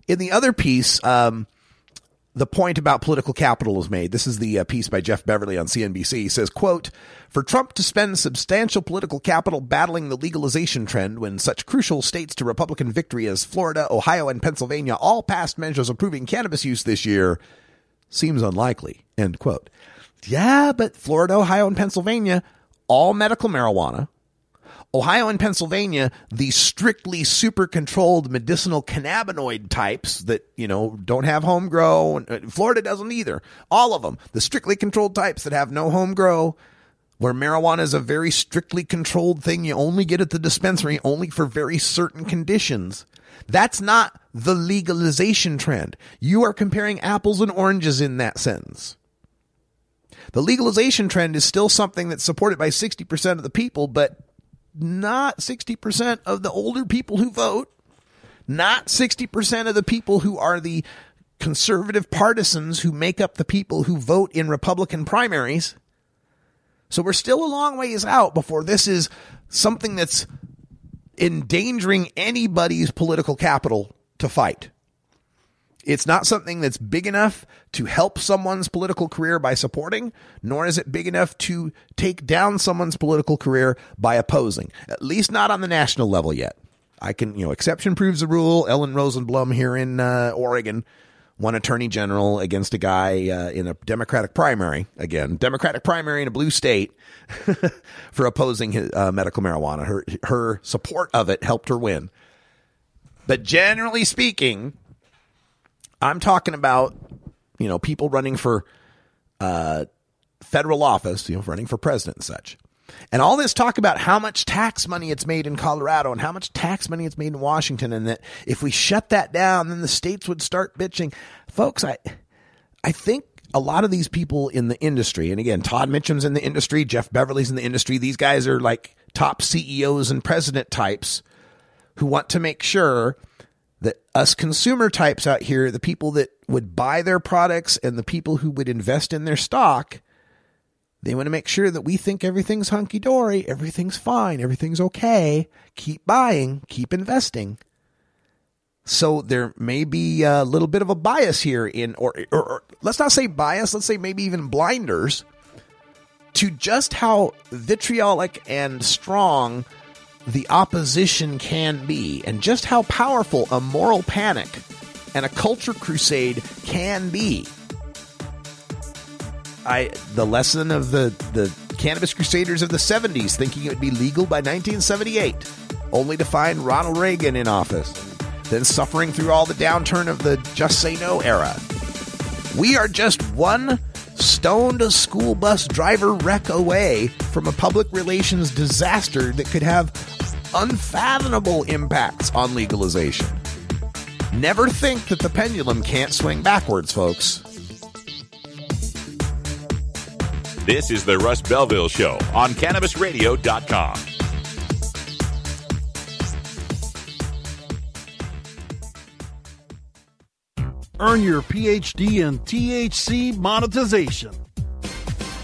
In the other piece, um, the point about political capital is made. This is the uh, piece by Jeff Beverly on CNBC. He says, quote, for Trump to spend substantial political capital battling the legalization trend when such crucial states to Republican victory as Florida, Ohio, and Pennsylvania all passed measures approving cannabis use this year seems unlikely, end quote. Yeah, but Florida, Ohio, and Pennsylvania, all medical marijuana, Ohio and Pennsylvania, the strictly super controlled medicinal cannabinoid types that, you know, don't have home grow. uh, Florida doesn't either. All of them, the strictly controlled types that have no home grow, where marijuana is a very strictly controlled thing you only get at the dispensary, only for very certain conditions. That's not the legalization trend. You are comparing apples and oranges in that sentence. The legalization trend is still something that's supported by 60% of the people, but not 60% of the older people who vote, not 60% of the people who are the conservative partisans who make up the people who vote in Republican primaries. So we're still a long ways out before this is something that's endangering anybody's political capital to fight. It's not something that's big enough to help someone's political career by supporting, nor is it big enough to take down someone's political career by opposing. At least not on the national level yet. I can, you know, exception proves the rule. Ellen Rosenblum here in uh, Oregon, one attorney general against a guy uh, in a Democratic primary. Again, Democratic primary in a blue state (laughs) for opposing his, uh, medical marijuana. Her her support of it helped her win. But generally speaking, I'm talking about you know people running for uh, federal office, you know, running for president and such. And all this talk about how much tax money it's made in Colorado and how much tax money it's made in Washington, and that if we shut that down, then the states would start bitching. Folks, I I think a lot of these people in the industry, and again, Todd Mitchem's in the industry, Jeff Beverly's in the industry. These guys are like top CEOs and president types who want to make sure that us consumer types out here, the people that would buy their products and the people who would invest in their stock, they want to make sure that we think everything's hunky dory, everything's fine, everything's okay. Keep buying, keep investing. So there may be a little bit of a bias here in, or, or, or let's not say bias, let's say maybe even blinders to just how vitriolic and strong the opposition can be, and just how powerful a moral panic and a culture crusade can be. I the lesson of the the cannabis crusaders of the 70s thinking it would be legal by 1978 only to find Ronald Reagan in office then suffering through all the downturn of the just say no era we are just one stoned a school bus driver wreck away from a public relations disaster that could have unfathomable impacts on legalization never think that the pendulum can't swing backwards folks This is the Russ Belville Show on CannabisRadio.com. Earn your PhD in THC monetization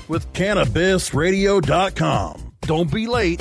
with CannabisRadio.com. Don't be late.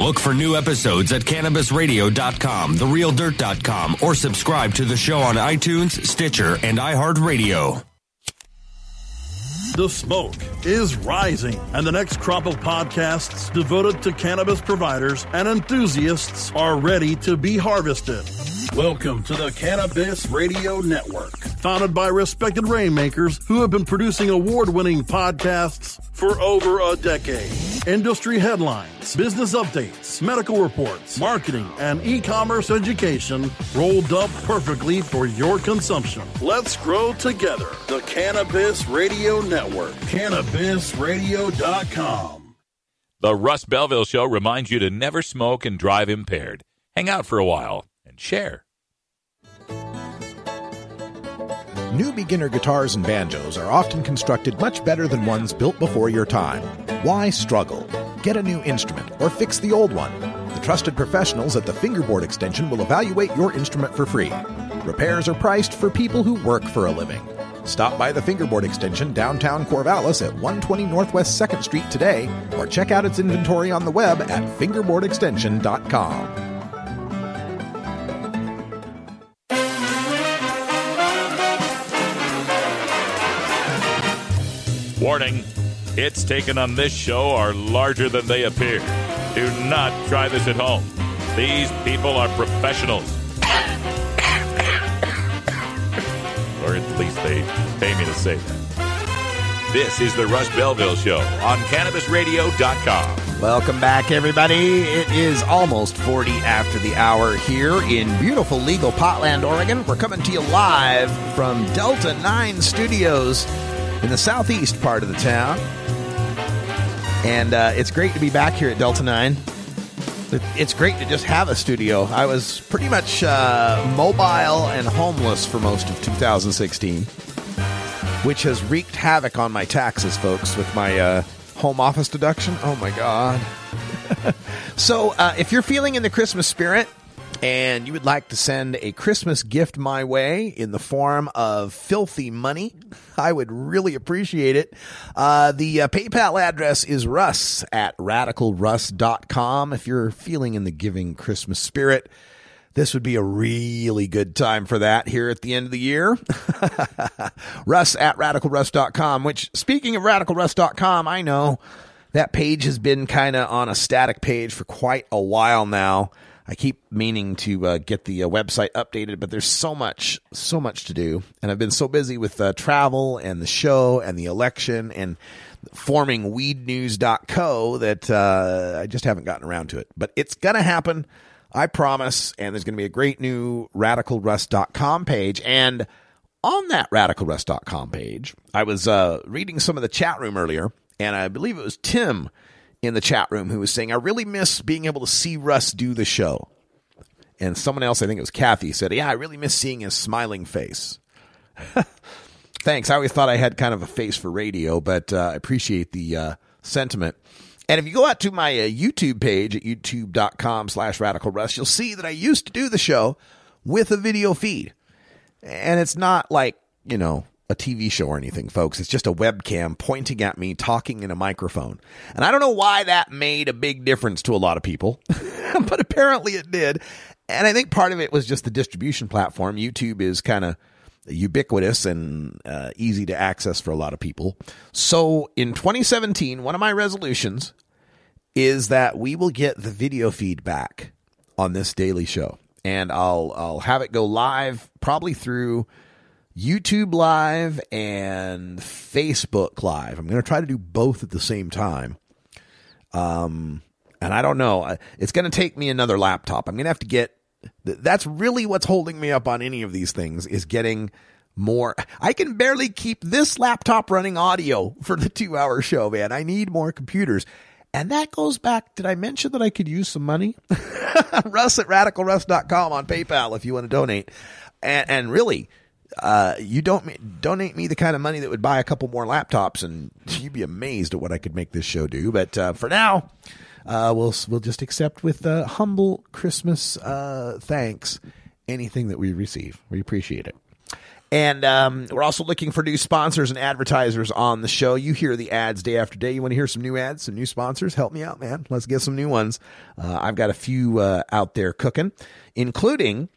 Look for new episodes at CannabisRadio.com, TheRealDirt.com, or subscribe to the show on iTunes, Stitcher, and iHeartRadio. The smoke is rising, and the next crop of podcasts devoted to cannabis providers and enthusiasts are ready to be harvested. Welcome to the Cannabis Radio Network, founded by respected rainmakers who have been producing award winning podcasts for over a decade. Industry headlines, business updates, medical reports, marketing, and e commerce education rolled up perfectly for your consumption. Let's grow together. The Cannabis Radio Network, CannabisRadio.com. The Russ Belville Show reminds you to never smoke and drive impaired. Hang out for a while and share. New beginner guitars and banjos are often constructed much better than ones built before your time. Why struggle? Get a new instrument or fix the old one. The trusted professionals at the Fingerboard Extension will evaluate your instrument for free. Repairs are priced for people who work for a living. Stop by the Fingerboard Extension downtown Corvallis at 120 Northwest 2nd Street today or check out its inventory on the web at fingerboardextension.com. Warning hits taken on this show are larger than they appear. Do not try this at home. These people are professionals. or at least they pay me to say that. This is the Russ Belville Show on CannabisRadio.com. Welcome back, everybody. It is almost 40 after the hour here in beautiful legal Potland, Oregon. We're coming to you live from Delta 9 Studios in the southeast part of the town. And uh, it's great to be back here at Delta 9. It's great to just have a studio. I was pretty much uh, mobile and homeless for most of 2016, which has wreaked havoc on my taxes, folks, with my uh, home office deduction. Oh my God. (laughs) so, uh, if you're feeling in the Christmas spirit and you would like to send a Christmas gift my way in the form of filthy money, I would really appreciate it. Uh, the uh, PayPal address is russ at radicalruss.com. If you're feeling in the giving Christmas spirit, this would be a really good time for that here at the end of the year. (laughs) Russ at radicalruss.com, which speaking of radicalruss.com, I know that page has been kind of on a static page for quite a while now. I keep meaning to uh, get the uh, website updated, but there's so much, so much to do. And I've been so busy with uh, travel and the show and the election and forming weednews.co that uh, I just haven't gotten around to it. But it's going to happen. I promise. And there's going to be a great new radicalruss.com page. And on that radicalruss.com page, I was uh, reading some of the chat room earlier, and I believe it was Tim in the chat room who was saying, I really miss being able to see Russ do the show. And someone else, I think it was Kathy, said, Yeah, I really miss seeing his smiling face. (laughs) Thanks. I always thought I had kind of a face for radio, but uh, I appreciate the uh, sentiment. And if you go out to my uh, YouTube page at youtube.com slash radical russ, you'll see that I used to do the show with a video feed. And it's not like, you know, a TV show or anything, folks. It's just a webcam pointing at me, talking in a microphone. And I don't know why that made a big difference to a lot of people, (laughs) but apparently it did. And I think part of it was just the distribution platform. YouTube is kind of ubiquitous and uh, easy to access for a lot of people. So in 2017, one of my resolutions is that we will get the video feed back on this daily show. And I'll I'll have it go live probably through YouTube Live and Facebook Live. I'm going to try to do both at the same time. Um, and I don't know. It's going to take me another laptop. I'm going to have to get. That's really what's holding me up on any of these things is getting more. I can barely keep this laptop running audio for the two hour show, man. I need more computers. And that goes back. Did I mention that I could use some money? (laughs) Russ at radicalruss.com on PayPal if you want to donate. And, and really, uh, you don't donate me the kind of money that would buy a couple more laptops, and (laughs) you'd be amazed at what I could make this show do. But uh, for now, uh, we'll we'll just accept with uh, humble Christmas uh, thanks anything that we receive. We appreciate it. And um, we're also looking for new sponsors and advertisers on the show. You hear the ads day after day. You want to hear some new ads, some new sponsors? Help me out, man. Let's get some new ones. I've got a few out there cooking, including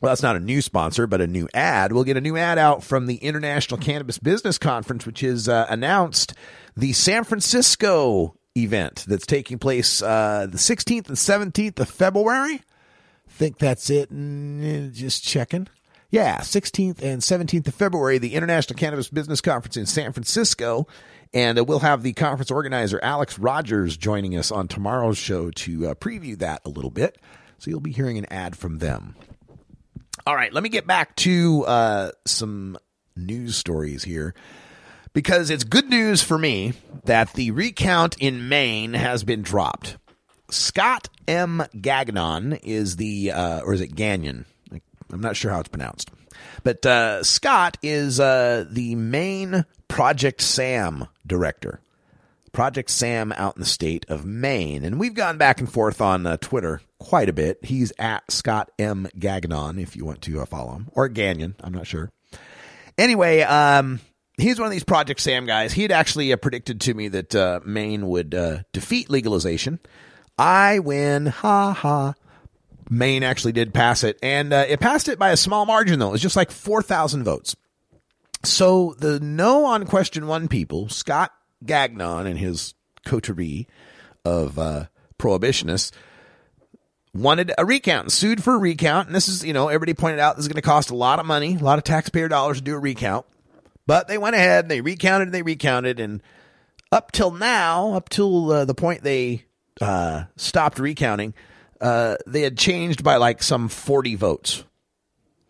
well, that's not a new sponsor, but a new ad. We'll get a new ad out from the International Cannabis Business Conference, which has uh, announced the San Francisco event that's taking place uh, the 16th and 17th of February. think that's it. Just checking. Yeah, 16th and 17th of February, the International Cannabis Business Conference in San Francisco. And uh, we'll have the conference organizer, Alex Rogers, joining us on tomorrow's show to uh, preview that a little bit. So you'll be hearing an ad from them. All right, let me get back to uh, some news stories here because it's good news for me that the recount in Maine has been dropped. Scott M. Gagnon is the, uh, or is it Gagnon? I'm not sure how it's pronounced. But uh, Scott is uh, the Maine Project SAM director. Project SAM out in the state of Maine. And we've gone back and forth on uh, Twitter quite a bit. He's at Scott M. Gagnon if you want to uh, follow him, or Gagnon, I'm not sure. Anyway, um, he's one of these Project SAM guys. He had actually uh, predicted to me that uh, Maine would uh, defeat legalization. I win. Ha ha. Maine actually did pass it, and uh, it passed it by a small margin, though. It was just like 4,000 votes. So the no on question one people, Scott Gagnon and his coterie of uh, prohibitionists, wanted a recount and sued for a recount. And this is, you know, everybody pointed out this is going to cost a lot of money, a lot of taxpayer dollars to do a recount. But they went ahead and they recounted and they recounted. And up till now, up till uh, the point they uh, stopped recounting, uh, they had changed by like some 40 votes.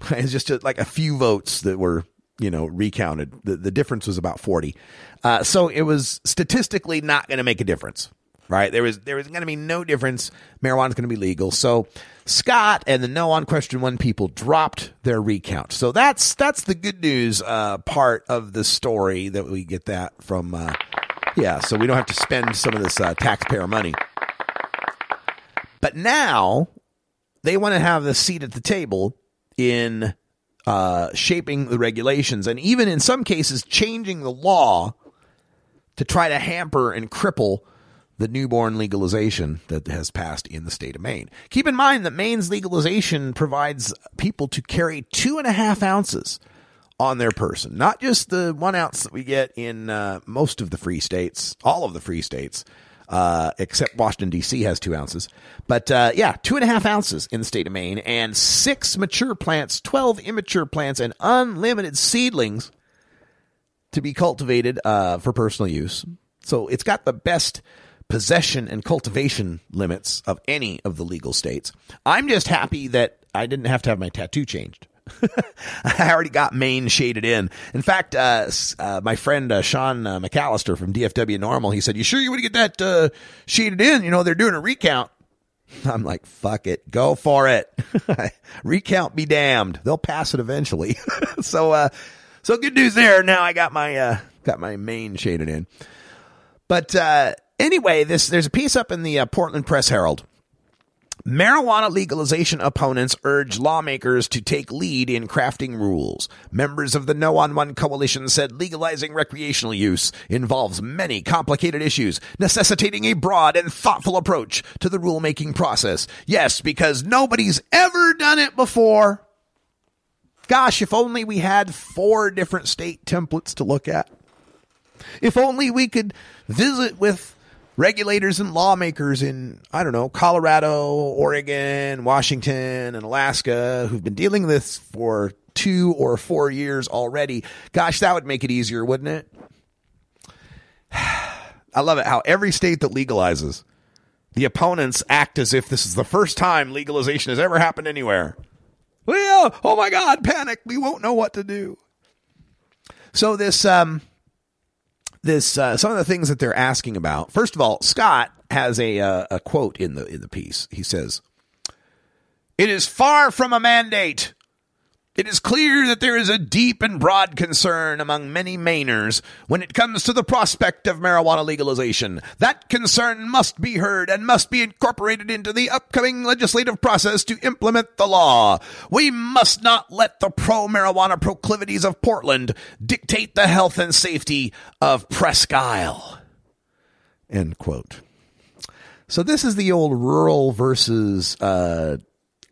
(laughs) It's just a, like a few votes that were, you know, recounted. The, the difference was about 40. Uh, so it was statistically not going to make a difference, right? There was, there was going to be no difference. Marijuana is going to be legal. So Scott and the no on question one people dropped their recount. So that's, that's the good news, uh, part of the story that we get that from, uh, yeah. So we don't have to spend some of this, uh, taxpayer money. But now they want to have the seat at the table in uh, shaping the regulations and even in some cases changing the law to try to hamper and cripple the newborn legalization that has passed in the state of Maine. Keep in mind that Maine's legalization provides people to carry two and a half ounces on their person, not just the one ounce that we get in uh, most of the free states, all of the free states uh, except Washington D.C. has two ounces. But uh, yeah, two and a half ounces in the state of Maine, and six mature plants, twelve immature plants, and unlimited seedlings to be cultivated uh, for personal use. So it's got the best possession and cultivation limits of any of the legal states. I'm just happy that I didn't have to have my tattoo changed. (laughs) I already got Maine shaded in. In fact, uh, uh, my friend uh, Sean uh, McAllister from DFW NORML, he said, "You sure you want to get that uh, shaded in? You know they're doing a recount." (laughs) I'm like, "Fuck it, go for it. (laughs) recount be damned. They'll pass it eventually." so, uh, so good news there. Now I got my got my Maine shaded in. But anyway, this there's a piece up in the uh, Portland Press Herald Marijuana legalization opponents urge lawmakers to take lead in crafting rules. Members of the No on One coalition said legalizing recreational use involves many complicated issues, necessitating a broad and thoughtful approach to the rulemaking process. Yes, because nobody's ever done it before. Gosh, if only we had four different state templates to look at. If only we could visit with regulators and lawmakers in, I don't know, Colorado, Oregon, Washington, and Alaska who've been dealing with this for two or four years already. Gosh, that would make it easier, wouldn't it? (sighs) I love it how every state that legalizes, the opponents act as if this is the first time legalization has ever happened anywhere. Well, oh my God, panic. We won't know what to do. So this, um, this uh, some of the things that they're asking about. First of all, Scott has a uh, a quote in the in the piece. He says, "It is far from a mandate." It is clear that there is a deep and broad concern among many Mainers when it comes to the prospect of marijuana legalization. That concern must be heard and must be incorporated into the upcoming legislative process to implement the law. We must not let the pro marijuana proclivities of Portland dictate the health and safety of Presque Isle. End quote. So this is the old rural versus uh,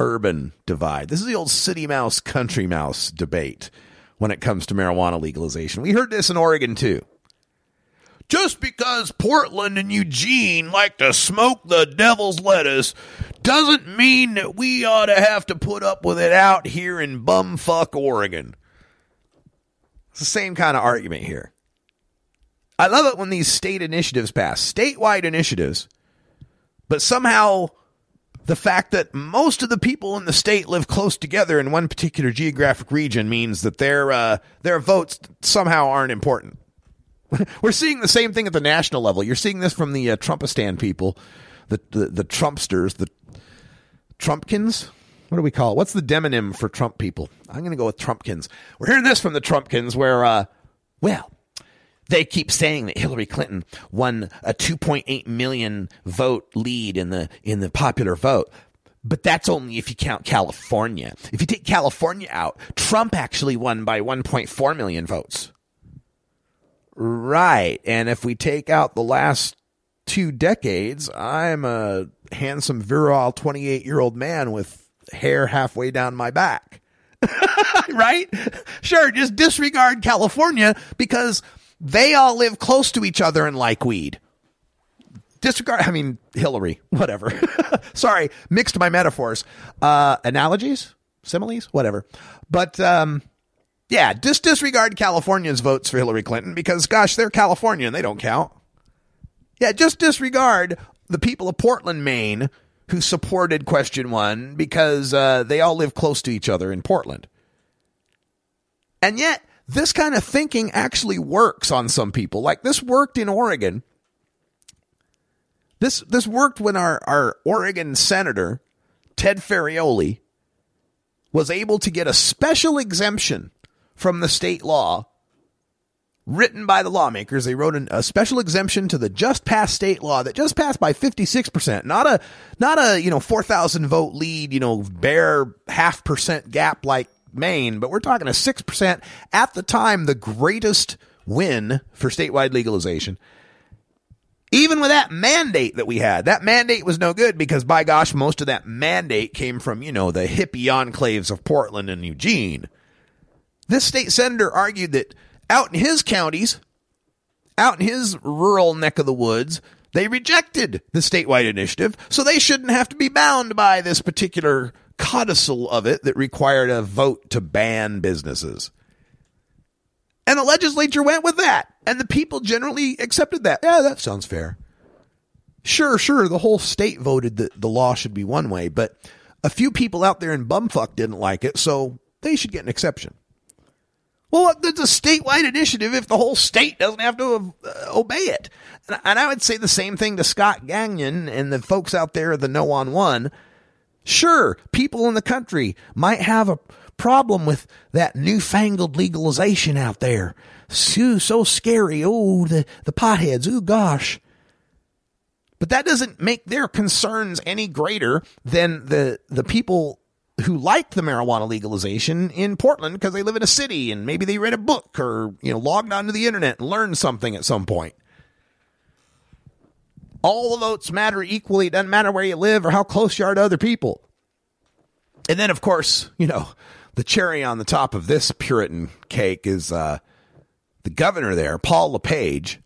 urban divide. This is the old city mouse, country mouse debate when it comes to marijuana legalization. We heard this in Oregon too. Just because Portland and Eugene like to smoke the devil's lettuce doesn't mean that we ought to have to put up with it out here in bumfuck Oregon. It's the same kind of argument here. I love it when these state initiatives pass, statewide initiatives, but somehow the fact that most of the people in the state live close together in one particular geographic region means that their uh, their votes somehow aren't important. (laughs) We're seeing the same thing at the national level. You're seeing this from the uh, Trumpistan people, the, the the Trumpsters, the Trumpkins. What do we call it? What's the demonym for Trump people? I'm going to go with Trumpkins. We're hearing this from the Trumpkins, where, uh, well, they keep saying that Hillary Clinton won a 2.8 million vote lead in the in the popular vote. But that's only if you count California. If you take California out, Trump actually won by 1.4 million votes. Right. And if we take out the last two decades, I'm a handsome, virile 28 year old man with hair halfway down my back. (laughs) right? Sure, just disregard California because they all live close to each other and like weed. Disregard, I mean, Hillary, whatever. (laughs) Sorry, mixed my metaphors. Uh, analogies, similes, whatever. But, um, yeah, just disregard California's votes for Hillary Clinton because, gosh, they're California and they don't count. Yeah, just disregard the people of Portland, Maine, who supported question one because uh, they all live close to each other in Portland. And yet, this kind of thinking actually works on some people. Like this worked in Oregon. This this worked when our, our Oregon senator, Ted Ferrioli, was able to get a special exemption from the state law written by the lawmakers. They wrote an, a special exemption to the just passed state law that just passed by 56%. Not a, not a, you know, 4,000 vote lead, you know, bare half percent gap like Maine, but we're talking a 6% at the time, the greatest win for statewide legalization. Even with that mandate that we had, that mandate was no good because by gosh, most of that mandate came from, you know, the hippie enclaves of Portland and Eugene. This state senator argued that out in his counties, out in his rural neck of the woods, they rejected the statewide initiative, so they shouldn't have to be bound by this particular codicil of it that required a vote to ban businesses. And the legislature went with that, and the people generally accepted that. Yeah, that sounds fair. Sure, sure, the whole state voted that the law should be one way, but a few people out there in bumfuck didn't like it, so they should get an exception. Well, it's a statewide initiative if the whole state doesn't have to uh, obey it. And, I would say the same thing to Scott Gagnon and the folks out there, the no on one. Sure, people in the country might have a problem with that newfangled legalization out there. So, so scary. Oh, the, the potheads. Oh, gosh. But that doesn't make their concerns any greater than the, the people who like the marijuana legalization in Portland because they live in a city and maybe they read a book or, you know, logged onto the internet and learned something at some point. All the votes matter equally. It doesn't matter where you live or how close you are to other people. And then, of course, you know, the cherry on the top of this Puritan cake is uh, the governor there, Paul LePage,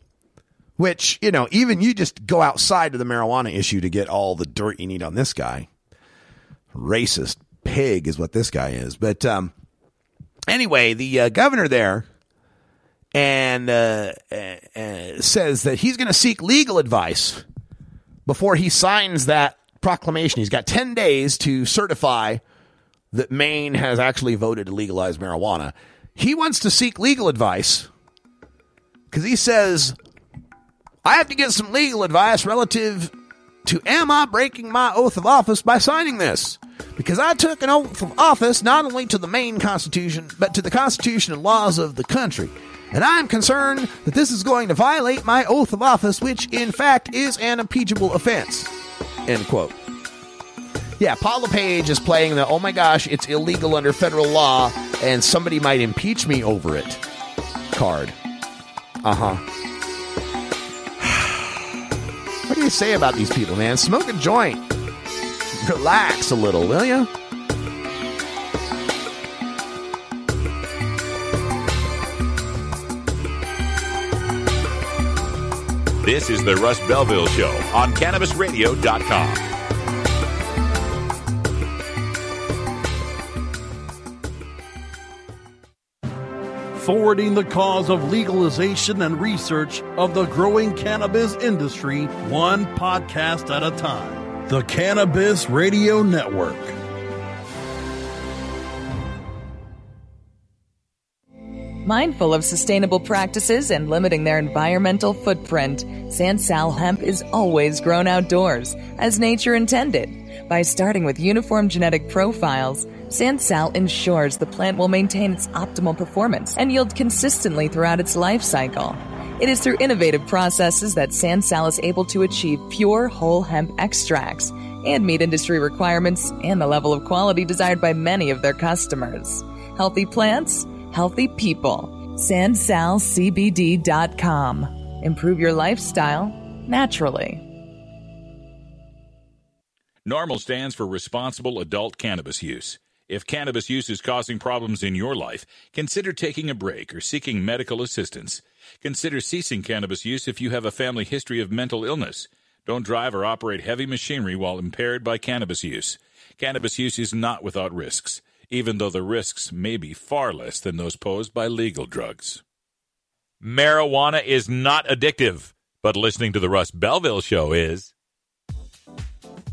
which, you know, even you just go outside of the marijuana issue to get all the dirt you need on this guy. Racist pig is what this guy is. But um, anyway, the uh, governor there and uh, uh, says that he's going to seek legal advice before he signs that proclamation. He's got 10 days to certify that Maine has actually voted to legalize marijuana. He wants to seek legal advice because he says, I have to get some legal advice relative to am I breaking my oath of office by signing this? Because I took an oath of office not only to the Maine Constitution, but to the Constitution and laws of the country. And I'm concerned that this is going to violate my oath of office, which in fact is an impeachable offense. End quote. Yeah, Paul LePage is playing the oh my gosh, it's illegal under federal law and somebody might impeach me over it card. Uh huh. (sighs) What do you say about these people, man? Smoke a joint. Relax a little, will you? This is the Russ Belville Show on CannabisRadio.com. forwarding the cause of legalization and research of the growing cannabis industry one podcast at a time. The Cannabis Radio Network. Mindful of sustainable practices and limiting their environmental footprint, Sansal hemp is always grown outdoors, as nature intended. By starting with uniform genetic profiles, Sansal ensures the plant will maintain its optimal performance and yield consistently throughout its life cycle. It is through innovative processes that Sansal is able to achieve pure whole hemp extracts, and meet industry requirements and the level of quality desired by many of their customers. Healthy plants, healthy people. SanSalCBD.com. Improve your lifestyle naturally. NORML stands for responsible adult cannabis use. If cannabis use is causing problems in your life, consider taking a break or seeking medical assistance. Consider ceasing cannabis use if you have a family history of mental illness. Don't drive or operate heavy machinery while impaired by cannabis use. Cannabis use is not without risks, even though the risks may be far less than those posed by legal drugs. Marijuana is not addictive, but listening to the Russ Belville show is.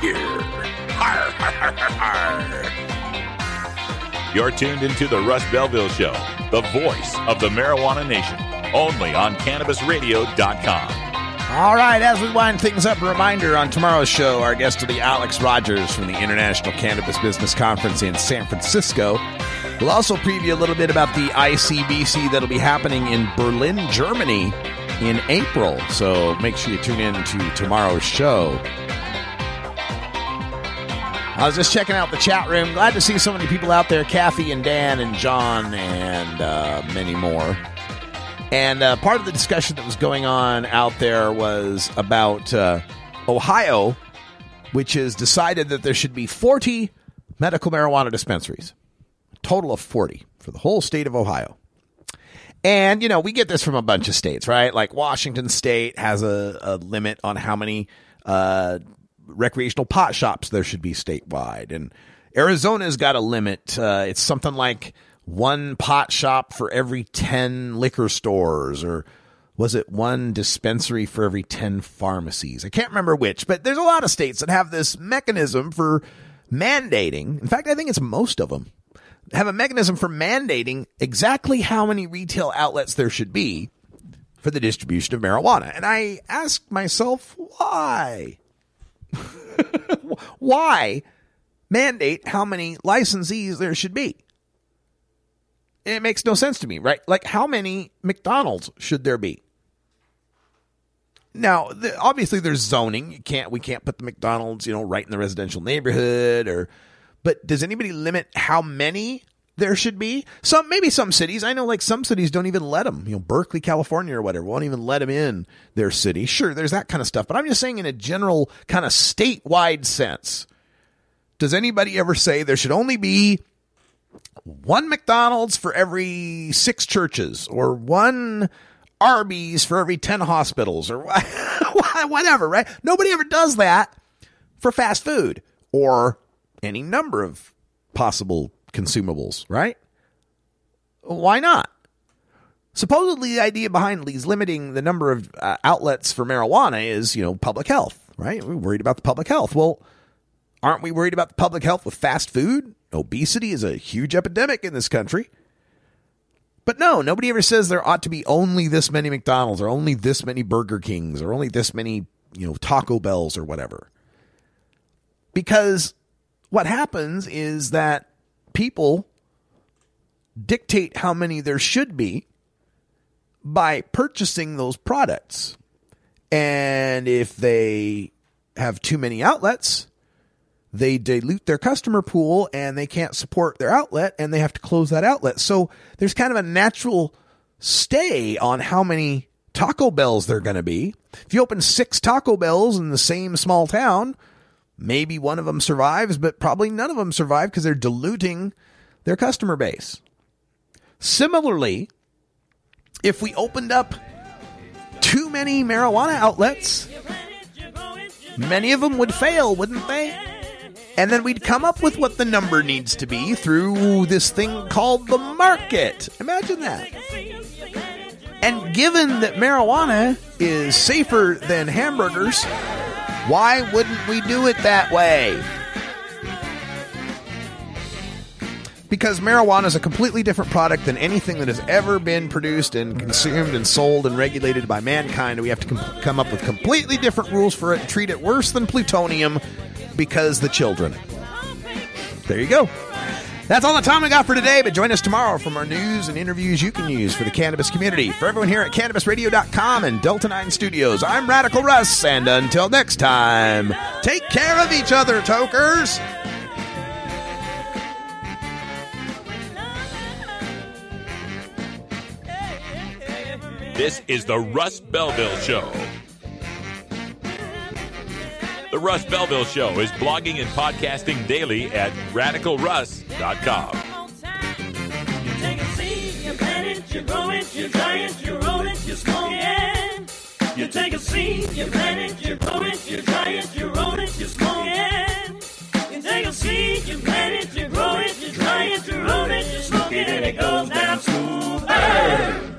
Here! Har, har, har. You're tuned into the Russ Belville Show, the voice of the marijuana nation, only on CannabisRadio.com. All right, as we wind things up, a reminder on tomorrow's show, our guest will be Alex Rogers from the International Cannabis Business Conference in San Francisco. We'll also preview a little bit about the ICBC that'll be happening in Berlin, Germany in April. So make sure you tune in to tomorrow's show. I was just checking out the chat room. Glad to see so many people out there Kathy and Dan and John and uh, many more. And uh, part of the discussion that was going on out there was about uh, Ohio, which has decided that there should be 40 medical marijuana dispensaries, a total of 40 for the whole state of Ohio. And, you know, we get this from a bunch of states, right? Like Washington State has a, a limit on how many uh, recreational pot shops there should be statewide. And Arizona's got a limit. Uh, it's something like one pot shop for every 10 liquor stores or was it one dispensary for every 10 pharmacies? I can't remember which, but there's a lot of states that have this mechanism for mandating. In fact, I think it's most of them have a mechanism for mandating exactly how many retail outlets there should be for the distribution of marijuana. And I ask myself, why? (laughs) why mandate how many licensees there should be? It makes no sense to me, right? Like, how many McDonald's should there be? Now, the, obviously, there's zoning. You can't we can't put the McDonald's, you know, right in the residential neighborhood, or. But does anybody limit how many there should be? Some maybe some cities. I know, like some cities don't even let them. You know, Berkeley, California, or whatever, won't even let them in their city. Sure, there's that kind of stuff. But I'm just saying, in a general kind of statewide sense, does anybody ever say there should only be one McDonald's for every six churches or one Arby's for every 10 hospitals or (laughs) whatever, right? Nobody ever does that for fast food or any number of possible consumables, right? Why not? Supposedly, the idea behind these limiting the number of uh, outlets for marijuana is, you know, public health, right? We're worried about the public health. Well, aren't we worried about the public health with fast food? Obesity is a huge epidemic in this country. But no, nobody ever says there ought to be only this many McDonald's or only this many Burger Kings or only this many, you know, Taco Bells or whatever. Because what happens is that people dictate how many there should be by purchasing those products. And if they have too many outlets, they dilute their customer pool and they can't support their outlet and they have to close that outlet. So there's kind of a natural stay on how many Taco Bells there are going to be. If you open six Taco Bells in the same small town, maybe one of them survives, but probably none of them survive because they're diluting their customer base. Similarly, if we opened up too many marijuana outlets, many of them would fail, wouldn't they? And then we'd come up with what the number needs to be through this thing called the market. Imagine that. And given that marijuana is safer than hamburgers, why wouldn't we do it that way? Because marijuana is a completely different product than anything that has ever been produced and consumed and sold and regulated by mankind. We have to com- come up with completely different rules for it and treat it worse than plutonium because the children. There you go. That's all the time we got for today, but join us tomorrow from our news and interviews you can use for the cannabis community. For everyone here at CannabisRadio.com and Delta 9 Studios, I'm Radical Russ, and until next time, take care of each other, tokers! This is the Russ Belville Show. The Russ Belville Show is blogging and podcasting daily at radicalruss.com. You take a seed, you plant it, you grow it, you you roll it, you smoke it. You take a seed, you plant it, you grow it, you you roll it, you smoke it, and it goes down smooth.